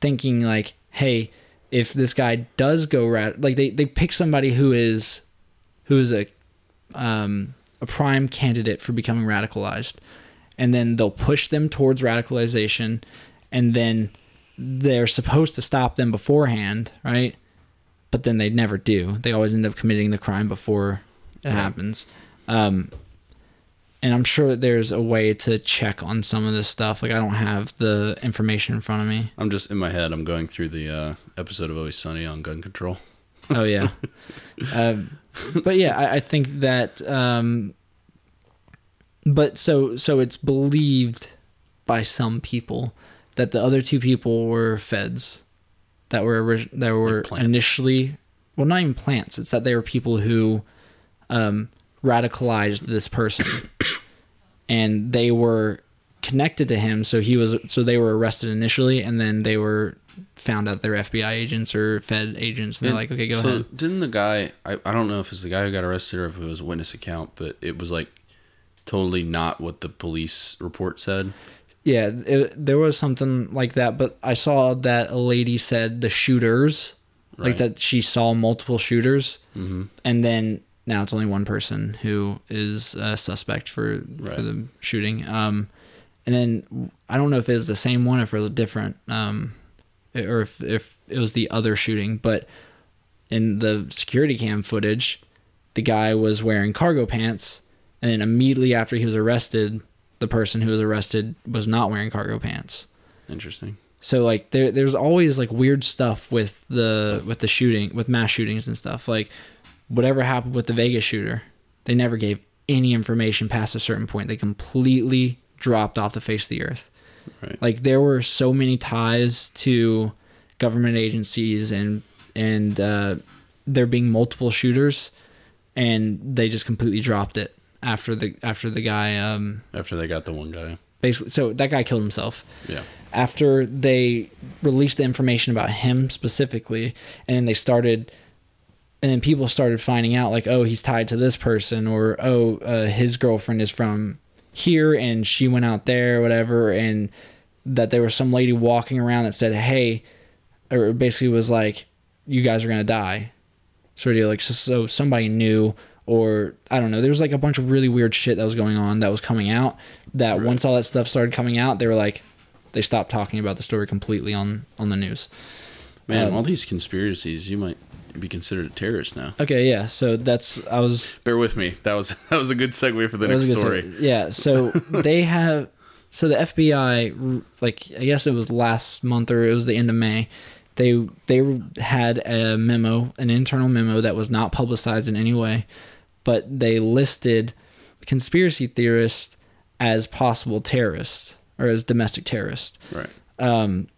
thinking like hey if this guy does go rad like they, they pick somebody who is who is a um, a prime candidate for becoming radicalized and then they'll push them towards radicalization and then they're supposed to stop them beforehand right? But then they never do. They always end up committing the crime before it Right. happens. Um, and i'm sure that there's a way to check on some of this stuff like i don't have the information in front of me I'm just in my head. I'm going through the uh, episode of Always Sunny on gun control. Oh yeah, um, but yeah, I, I think that. Um, but so so it's believed by some people that the other two people were feds that were that were plants. initially well not even plants. It's that they were people who um, radicalized this person, and they were connected to him. So he was so they were arrested initially, and then they were found out they're FBI agents or Fed agents, and they're like, okay, go so ahead. Didn't the guy? I, I don't know if it's the guy who got arrested or if it was a witness account, but it was like totally not what the police report said. Yeah, it, there was something like that, but I saw that a lady said the shooters, like that she saw multiple shooters, Mm-hmm. and then now it's only one person who is a suspect for Right. for the shooting. Um, and then I don't know if it was the same one or if it was different, um, or if if it was the other shooting, but in the security cam footage, the guy was wearing cargo pants, and then immediately after he was arrested, the person who was arrested was not wearing cargo pants. Interesting. So like there there's always like weird stuff with the with the shooting with mass shootings and stuff. Like whatever happened with the Vegas shooter, they never gave any information past a certain point. They completely dropped off the face of the earth. Right. Like there were so many ties to government agencies and and uh, there being multiple shooters, and they just completely dropped it after the after the guy um, After they got the one guy. basically. So that guy killed himself Yeah. after they released the information about him specifically and then they started and then people started finding out like oh he's tied to this person or oh uh, his girlfriend is from here and she went out there or whatever and that there was some lady walking around that said hey or basically was like you guys are gonna die sort of like so, so somebody knew or i don't know there was like a bunch of really weird shit that was going on that was coming out that Right. once all that stuff started coming out they were like they stopped talking about the story completely on on the news Man, Um, all these conspiracies, you might be considered a terrorist now. okay yeah so that's i was Bear with me. That was that was a good segue for the next story. story. yeah so they have so the fbi like i guess it was last month or it was the end of may they they had a memo an internal memo that was not publicized in any way but they listed conspiracy theorists as possible terrorists or as domestic terrorists Right. um,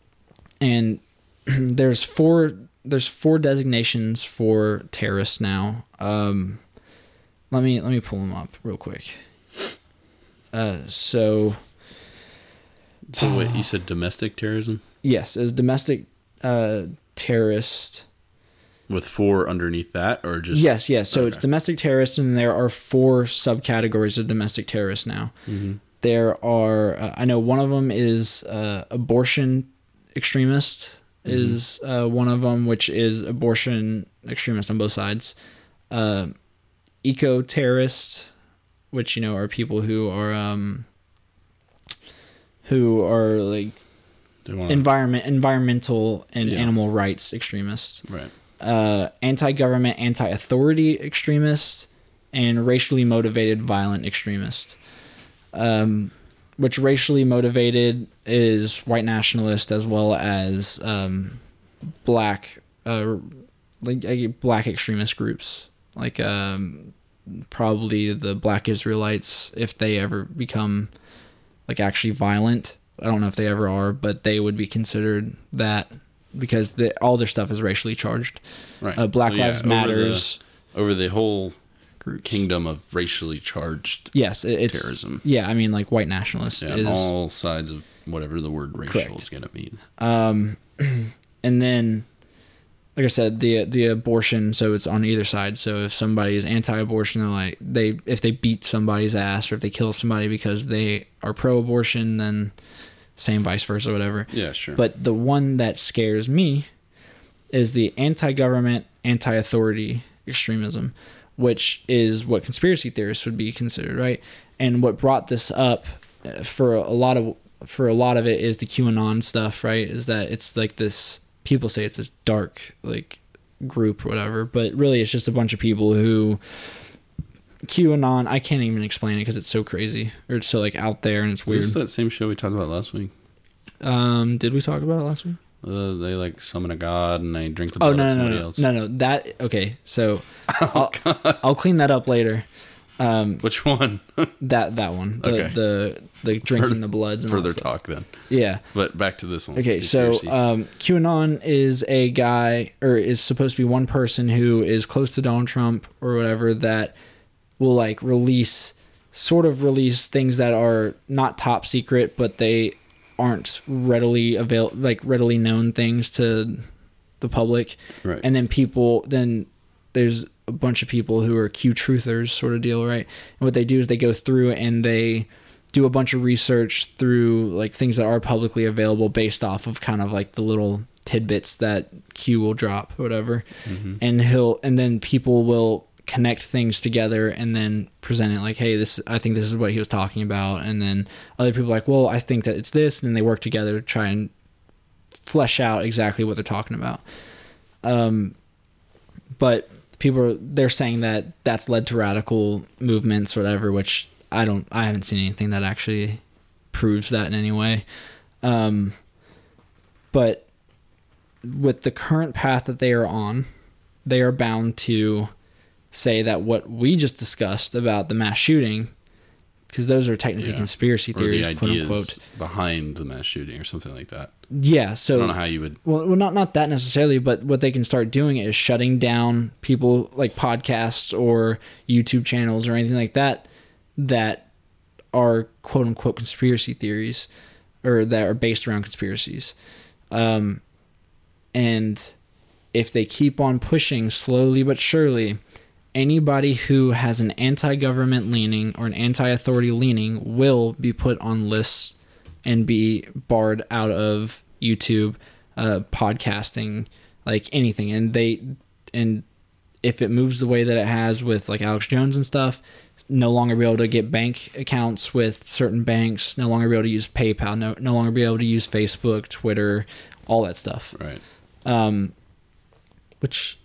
and there's four there's four designations for terrorists now. Um, let me let me pull them up real quick. Uh, so So wait, you said domestic terrorism yes, as domestic uh, terrorist. with four underneath that, or just Yes, yes. So it's domestic terrorists, and there are four subcategories of domestic terrorists now. Mhm. There are, uh, I know one of them is uh, abortion extremist, is uh, one of them, which is abortion extremists on both sides. Uh, eco terrorists, which you know are people who are um, who are like environment environmental and Yeah. animal rights extremists right. uh, anti-government anti-authority extremists and racially motivated violent extremists um, which racially motivated is white nationalist as well as um, black uh, like black extremist groups. Like um, probably the black israelites if they ever become like actually violent i don't know if they ever are but they would be considered that because the, all their stuff is racially charged. Right. uh, black So, yeah, lives over matters. the, over the whole groups. kingdom of racially charged yes it- it's terrorism. yeah i mean like white nationalist yeah, is all sides of whatever the word racial Correct. is going to mean. Um, and then, like I said, the the abortion. So it's on either side. So if somebody is anti-abortion, they're like they if they beat somebody's ass or if they kill somebody because they are pro-abortion, then same vice versa, whatever. Yeah, sure. But the one that scares me is the anti-government, anti-authority extremism, which is what conspiracy theorists would be considered, right? And what brought this up uh, for a lot of for a lot of it is the QAnon stuff, right? Is that it's like this people say it's this dark like group or whatever, but really it's just a bunch of people who QAnon. I can't even explain it because it's so crazy or it's so like out there and it's weird. this that same show we talked about last week? Um, did we talk about it last week? Uh, they like summon a god and they drink the Oh blood no of somebody no no, else. no no that okay so Oh, I'll, I'll clean that up later um Which one? that that one the Okay. the the drinking Further- the bloods and Further talk then. yeah But back to this one. okay so um QAnon is a guy or is supposed to be one person who is close to Donald Trump or whatever that will like release sort of release things that are not top secret but they aren't readily avail like readily known things to the public right. and then people then there's a bunch of people who are q truthers sort of deal right and what they do is they go through and they do a bunch of research through like things that are publicly available based off of kind of like the little tidbits that q will drop or whatever Mhm. and he'll and then people will connect things together and then present it like hey this i think this is what he was talking about. And then other people like well i think that it's this. And then they work together to try and flesh out exactly what they're talking about. Um but people are they're saying that that's led to radical movements or whatever which i don't i haven't seen anything that actually proves that in any way. Um but with the current path that they are on they are bound to say that what we just discussed about the mass shooting because those are technically Yeah. conspiracy or theories the quote unquote behind the mass shooting or something like that. yeah so I don't know how you would. well, well not not that necessarily but what they can start doing is shutting down people like podcasts or youtube channels or anything like that that are quote unquote conspiracy theories or that are based around conspiracies um, and if they keep on pushing slowly but surely anybody who has an anti-government leaning or an anti-authority leaning will be put on lists and be barred out of YouTube, uh, podcasting, like anything. And they, and if it moves the way that it has with like Alex Jones and stuff, no longer be able to get bank accounts with certain banks, no longer be able to use PayPal, no, no longer be able to use Facebook, Twitter, all that stuff. Right. Um, which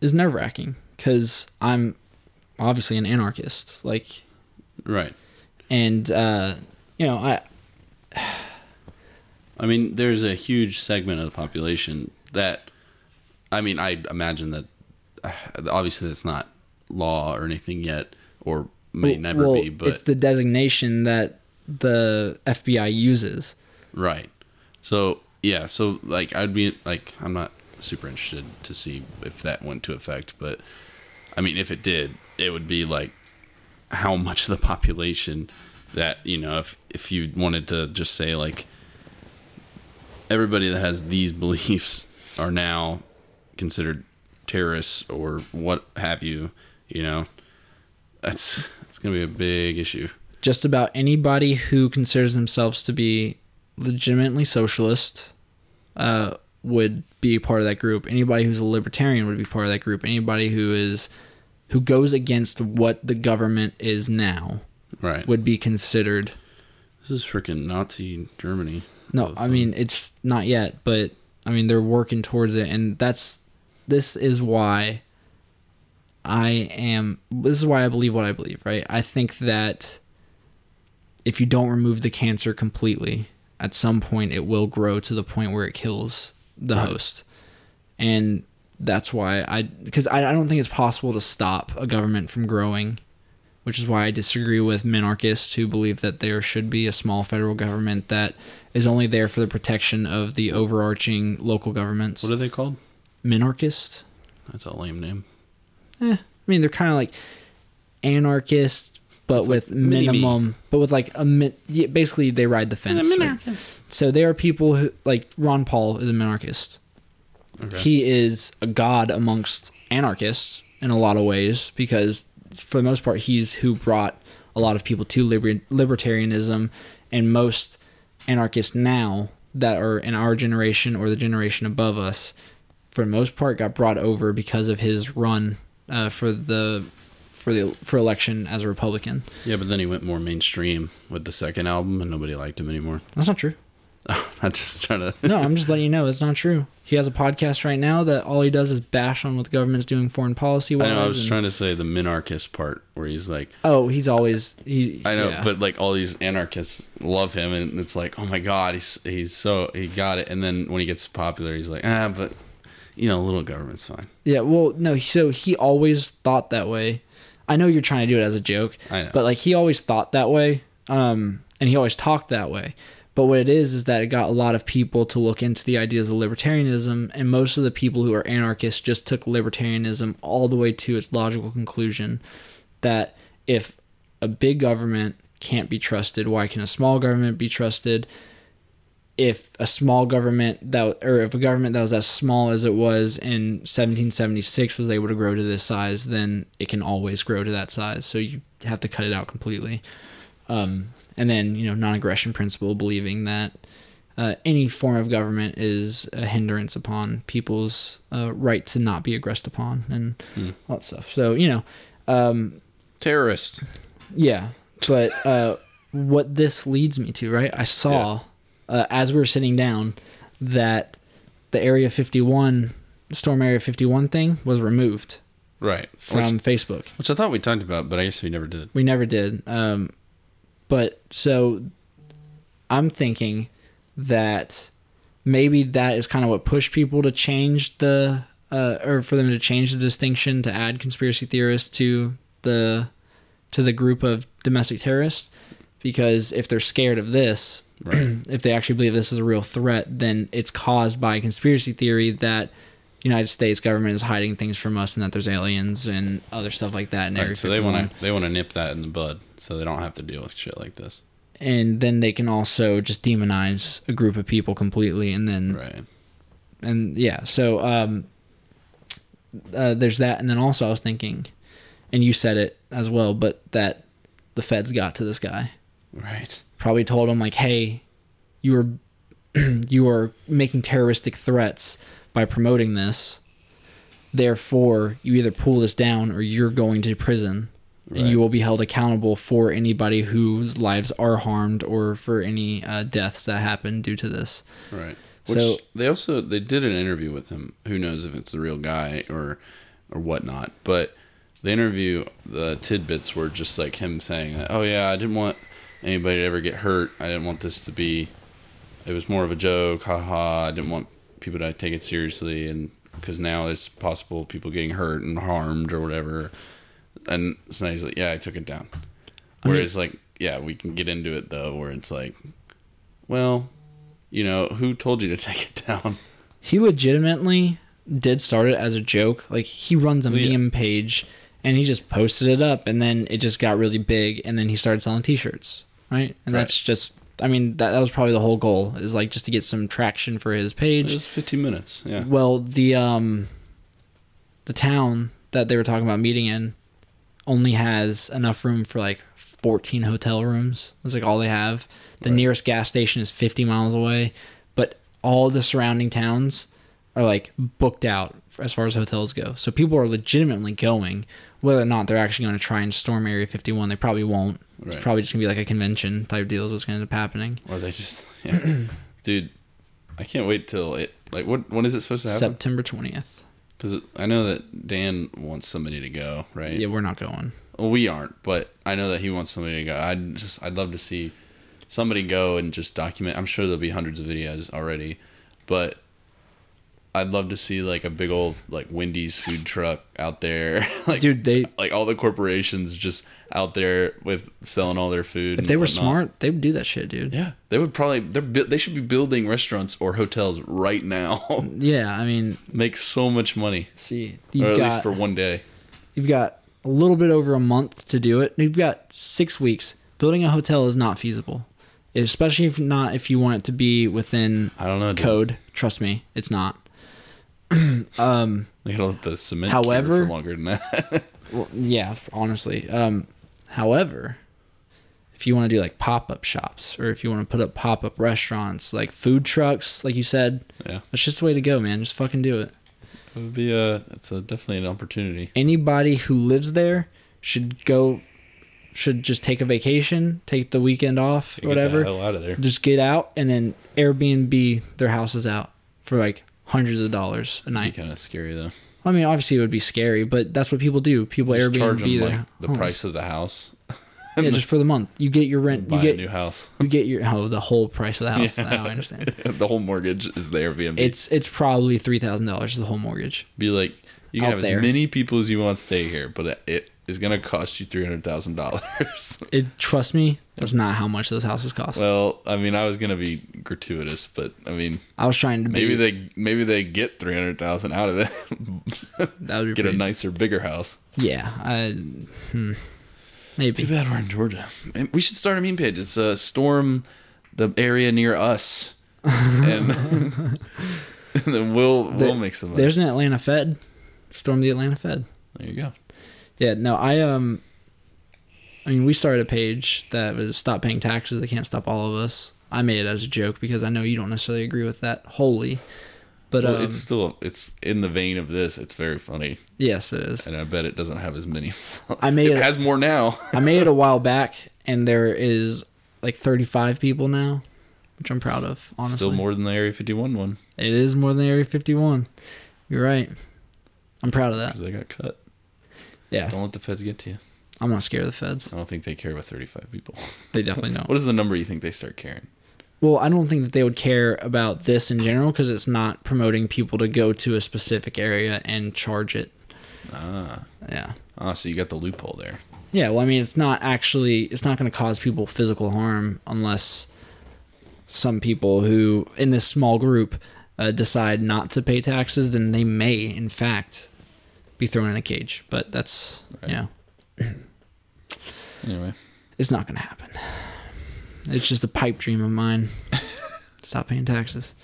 is nerve wracking because I'm obviously an anarchist. Like, Right. and, uh, you know, I, I mean, there's a huge segment of the population that, I mean, I imagine that uh, obviously it's not law or anything yet, or may well- never well, be, but it's the designation that the FBI uses. right. So yeah, so like I'd be like I'm not super interested to see if that went to effect, but I mean, if it did, it would be like how much of the population that you know if if you wanted to just say like everybody that has these beliefs are now considered terrorists or what have you you know that's that's gonna be a big issue. Just about anybody who considers themselves to be legitimately socialist, uh, would be part of that group. Anybody who's a libertarian would be part of that group. Anybody who is who goes against what the government is now Right. would be considered. This is freaking Nazi Germany. No, I mean it's not yet, but I mean they're working towards it, and that's this is why I am. This is why I believe what I believe. Right? I think that if you don't remove the cancer completely, at some point it will grow to the point where it kills the Right. host, and that's why I because I, I don't think it's possible to stop a government from growing. Which is why I disagree with minarchists who believe that there should be a small federal government that is only there for the protection of the overarching local governments. What are they called? Minarchist? That's a lame name. Eh, I mean, they're kind of like anarchist, but It's with like mini-me. minimum, but with like a min- yeah, basically they ride the fence. right? So there are people who like Ron Paul is a minarchist. Okay. He is a god amongst anarchists in a lot of ways because for the most part he's who brought a lot of people to liber- libertarianism and most anarchists now that are in our generation or the generation above us for the most part got brought over because of his run uh, for the for the for election as a republican yeah, but then he went more mainstream with the second album, and nobody liked him anymore. that's not true I'm just trying to. no i'm just letting you know it's not true he has a podcast right now that all he does is bash on what the government's doing foreign policy I know. I was and- trying to say the minarchist part where he's like, Oh, he's always he. I know, yeah. but like all these anarchists love him, and it's like, oh my god, he's he's so he got it. And then when he gets popular, he's like, ah, but you know, a little government's fine. yeah. Well, no. So he always thought that way. I know you're trying to do it as a joke, I know. but like he always thought that way, um, and he always talked that way. But what it is is that it got a lot of people to look into the ideas of libertarianism, and most of the people who are anarchists just took libertarianism all the way to its logical conclusion that if a big government can't be trusted, why can a small government be trusted? If a small government that or if a government that was as small as it was in 1776 was able to grow to this size then it can always grow to that size. So you have to cut it out completely. Um, and then you know non-aggression principle believing that uh, any form of government is a hindrance upon people's uh, right to not be aggressed upon and all that stuff. So you know um, Terrorist. yeah, but uh, what this leads me to, right? I saw uh, as we were sitting down that the Area 51, Storm Area 51 thing was removed Right. from which, Facebook. which I thought we talked about, but I guess we never did. We never did. Um, but so I'm thinking that maybe that is kind of what pushed people to change the, uh, or for them to change the distinction to add conspiracy theorists to the to the group of domestic terrorists because if they're scared of this Right. if they actually believe this is a real threat then it's caused by a conspiracy theory that United States government is hiding things from us and that there's aliens and other stuff like that Area right. So they want to they want to nip that in the bud, so they don't have to deal with shit like this. and then they can also just demonize a group of people completely and then Right. and yeah so um uh, there's that and then also i was thinking and you said it as well but that the feds got to this guy Right. probably told him like hey you were you are making terroristic threats by promoting this therefore you either pull this down or you're going to prison and you will be held accountable for anybody whose lives are harmed or for any uh, deaths that happen due to this Right. Which So- they also they did an interview with him. Who knows if it's the real guy or or whatnot? But the interview, the tidbits were just like him saying, "Oh yeah, I didn't want anybody to ever get hurt. I didn't want this to be. It was more of a joke. Haha. I didn't want people to take it seriously, and because now it's possible people getting hurt and harmed or whatever. And so now he's like, "Yeah, I took it down." I mean- Whereas, like, yeah, we can get into it though, where it's like, well, you know, who told you to take it down? he legitimately did start it as a joke. Like he runs a Well, yeah. meme page and he just posted it up and then it just got really big and then he started selling t-shirts, right? And Right. that's just I mean that that was probably the whole goal is like just to get some traction for his It page. was 15 minutes. Yeah. Well, the um the town that they were talking about meeting in only has enough room for like 14 hotel rooms. That's like all they have. The Right. nearest gas station is 50 miles away, but all the surrounding towns are like booked out as far as hotels go. So people are legitimately going. Whether or not they're actually going to try and storm Area 51, they probably won't. It's probably just going to be like a convention type deal is what's going to end up happening. Or they just, yeah. dude. I can't wait till it. Like, what? When is it supposed to happen? September 20th. Because I know that Dan wants somebody to go, right? Yeah, we're not going. Well, we aren't, but I know that he wants somebody to go. I'd just, I'd love to see somebody go and just document. I'm sure there'll be hundreds of videos already, but I'd love to see like a big old like Wendy's food truck out there, like Dude, they like all the corporations just out there with selling all their food. if they were whatnot. smart, they would do that shit, dude. yeah, they would probably they're they should be building restaurants or hotels right now. Yeah, I mean, Make so much money, see, or at got least for one day. you've got a little bit over a month to do it. You've got six weeks. Building a hotel is not feasible, especially if not if you want it to be within I don't know. dude. code. Trust me, it's not. um, They gotta let the cement However- for longer than that. well, yeah, honestly. Um, however, if you want to do like pop up shops or if you want to put up pop up restaurants, like food trucks, like you said, yeah. that's just the way to go, man. Just fucking do it. It would be a. It's a definitely an opportunity. Anybody who lives there should go, should just take a vacation, take the weekend off, Get whatever. the hell out of there. Just get out and then Airbnb their houses out for like hundreds of dollars a night. kind of scary though. I mean, obviously it would be scary, but that's what people do. People Just charge Airbnb them their like the homes. price of the house. Yeah, just for the month. You get your rent. Buy You get a new house. you get your oh the whole price of the house. Yeah. Now I understand. the whole mortgage is the Airbnb. It's it's probably three thousand dollars the whole mortgage. be like you can out have there. as many people as you want stay here, but it is gonna cost you three hundred thousand dollars. It trust me, that's not how much those houses cost. well, I mean, I was gonna be gratuitous, but I mean, I was trying to be, maybe they maybe they get three hundred thousand out of it. that would be get a nicer, bigger house. yeah. I, hmm, maybe Too bad we're in Georgia. We should start a meme page. It's uh, storm the area near us, and, and then we'll The- we'll make some. money. there's an Atlanta Fed. Storm the Atlanta Fed. There you go. Yeah, no, I um I mean we started a page that was stop paying taxes, they can't stop all of us. I made it as a joke because I know you don't necessarily agree with that wholly. But Well, um, it's still it's in the vein of this. It's very funny, yes, it is. and I bet it doesn't have as many. I made it it- has more now. I made it a while back and there is like 35 people now, which I'm proud of, honestly. Still more than the Area 51 one It is more than the Area 51. You're right. I'm proud of that. because they got cut. Yeah. Don't let the feds get to you. I'm not scared of the feds. I don't think they care about 35 people. They definitely don't. What is the number you think they start caring? Well, I don't think that they would care about this in general because it's not promoting people to go to a specific area and charge it. Ah, Yeah. ah, so you got the loophole there. Yeah, well, I mean, it's not actually, it's not going to cause people physical harm unless some people who, in this small group, uh, decide not to pay taxes, then they may, in fact, be thrown in a cage. But that's, Right. you know, Anyway, it's not going to happen. It's just a pipe dream of mine. Stop paying taxes.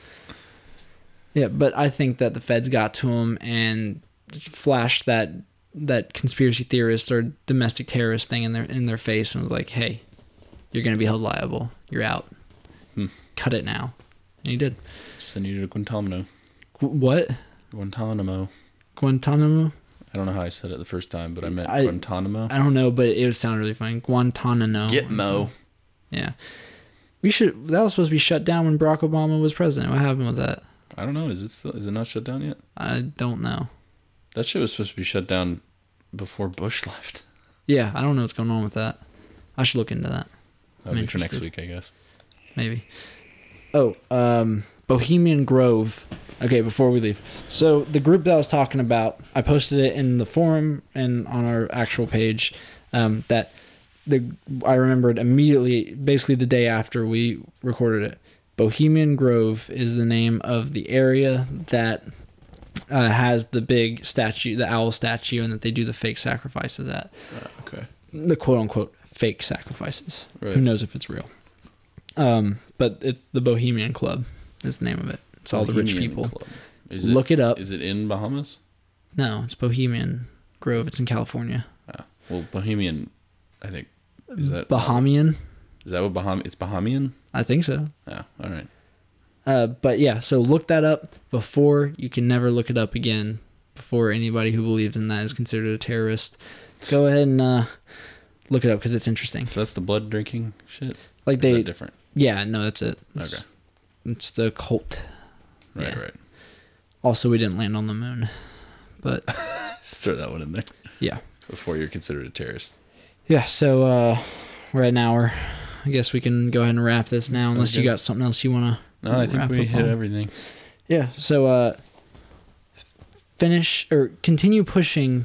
Yeah, but I think that the feds got to him and flashed that that conspiracy theorist or domestic terrorist thing in their in their face and was like, "Hey, you're going to be held liable. You're out. Hmm. Cut it now." And he did. send you to Guantanamo. Gu- What? Guantanamo. Guantanamo? I don't know how I said it the first time, but I meant I- Guantanamo. I don't know, but it would sound really funny. Guantanamo. Gitmo. Yeah. We should. That was supposed to be shut down when Barack Obama was president. What happened with that? I don't know. Is it still? Is it not shut down yet? I don't know. That shit was supposed to be shut down before Bush left. Yeah, I don't know what's going on with that. I should look into that. That'll I'm be for next week, I guess. Maybe. Oh, um, Bohemian Grove. Okay, before we leave. So the group that I was talking about, I posted it in the forum and on our actual page. Um, that the I remembered immediately, basically the day after we recorded it. Bohemian Grove is the name of the area that uh, has the big statue, the owl statue, and that they do the fake sacrifices at okay. the quote unquote fake sacrifices. Right. Who knows if it's real? Um, but it's the Bohemian Club is the name of it. It's all the rich people. Club. Is Look it up. Is it in Bahamas? No, it's Bohemian Grove. It's in California. Ah, well, Bohemian. I think is that Bahamian? Is that what Baham? It's Bahamian. I think so. Yeah. All right. Uh, but yeah, so look that up before you can never look it up again. Before anybody who believes in that is considered a terrorist, go ahead and uh, look it up because it's interesting. So that's the blood drinking shit. Like they, different. yeah, no, that's it. It's, Okay. it's the cult. Right, Yeah. right. Also, we didn't land on the moon, but Just throw that one in there yeah, before you're considered a terrorist. yeah. So uh, we're at an hour. I guess we can go ahead and wrap this now, Sounds unless you got something else you want to. No, I think we hit on- everything. Yeah. So uh finish or continue pushing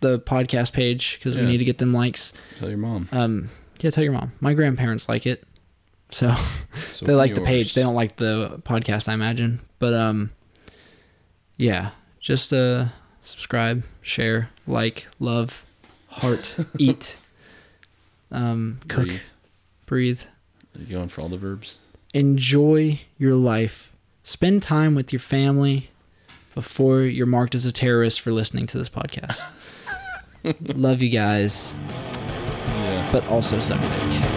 the podcast page because we need to get them likes. Tell your mom. Um yeah, tell your mom. My grandparents like it. So So they like the page. They don't like the podcast, I imagine. But um yeah, just uh subscribe, share, like, love, heart, eat, um cook, Breathe. breathe. Are you going for all the verbs? enjoy your life. Spend time with your family before you're marked as a terrorist for listening to this podcast. Love you guys, Yeah. but also suck a dick.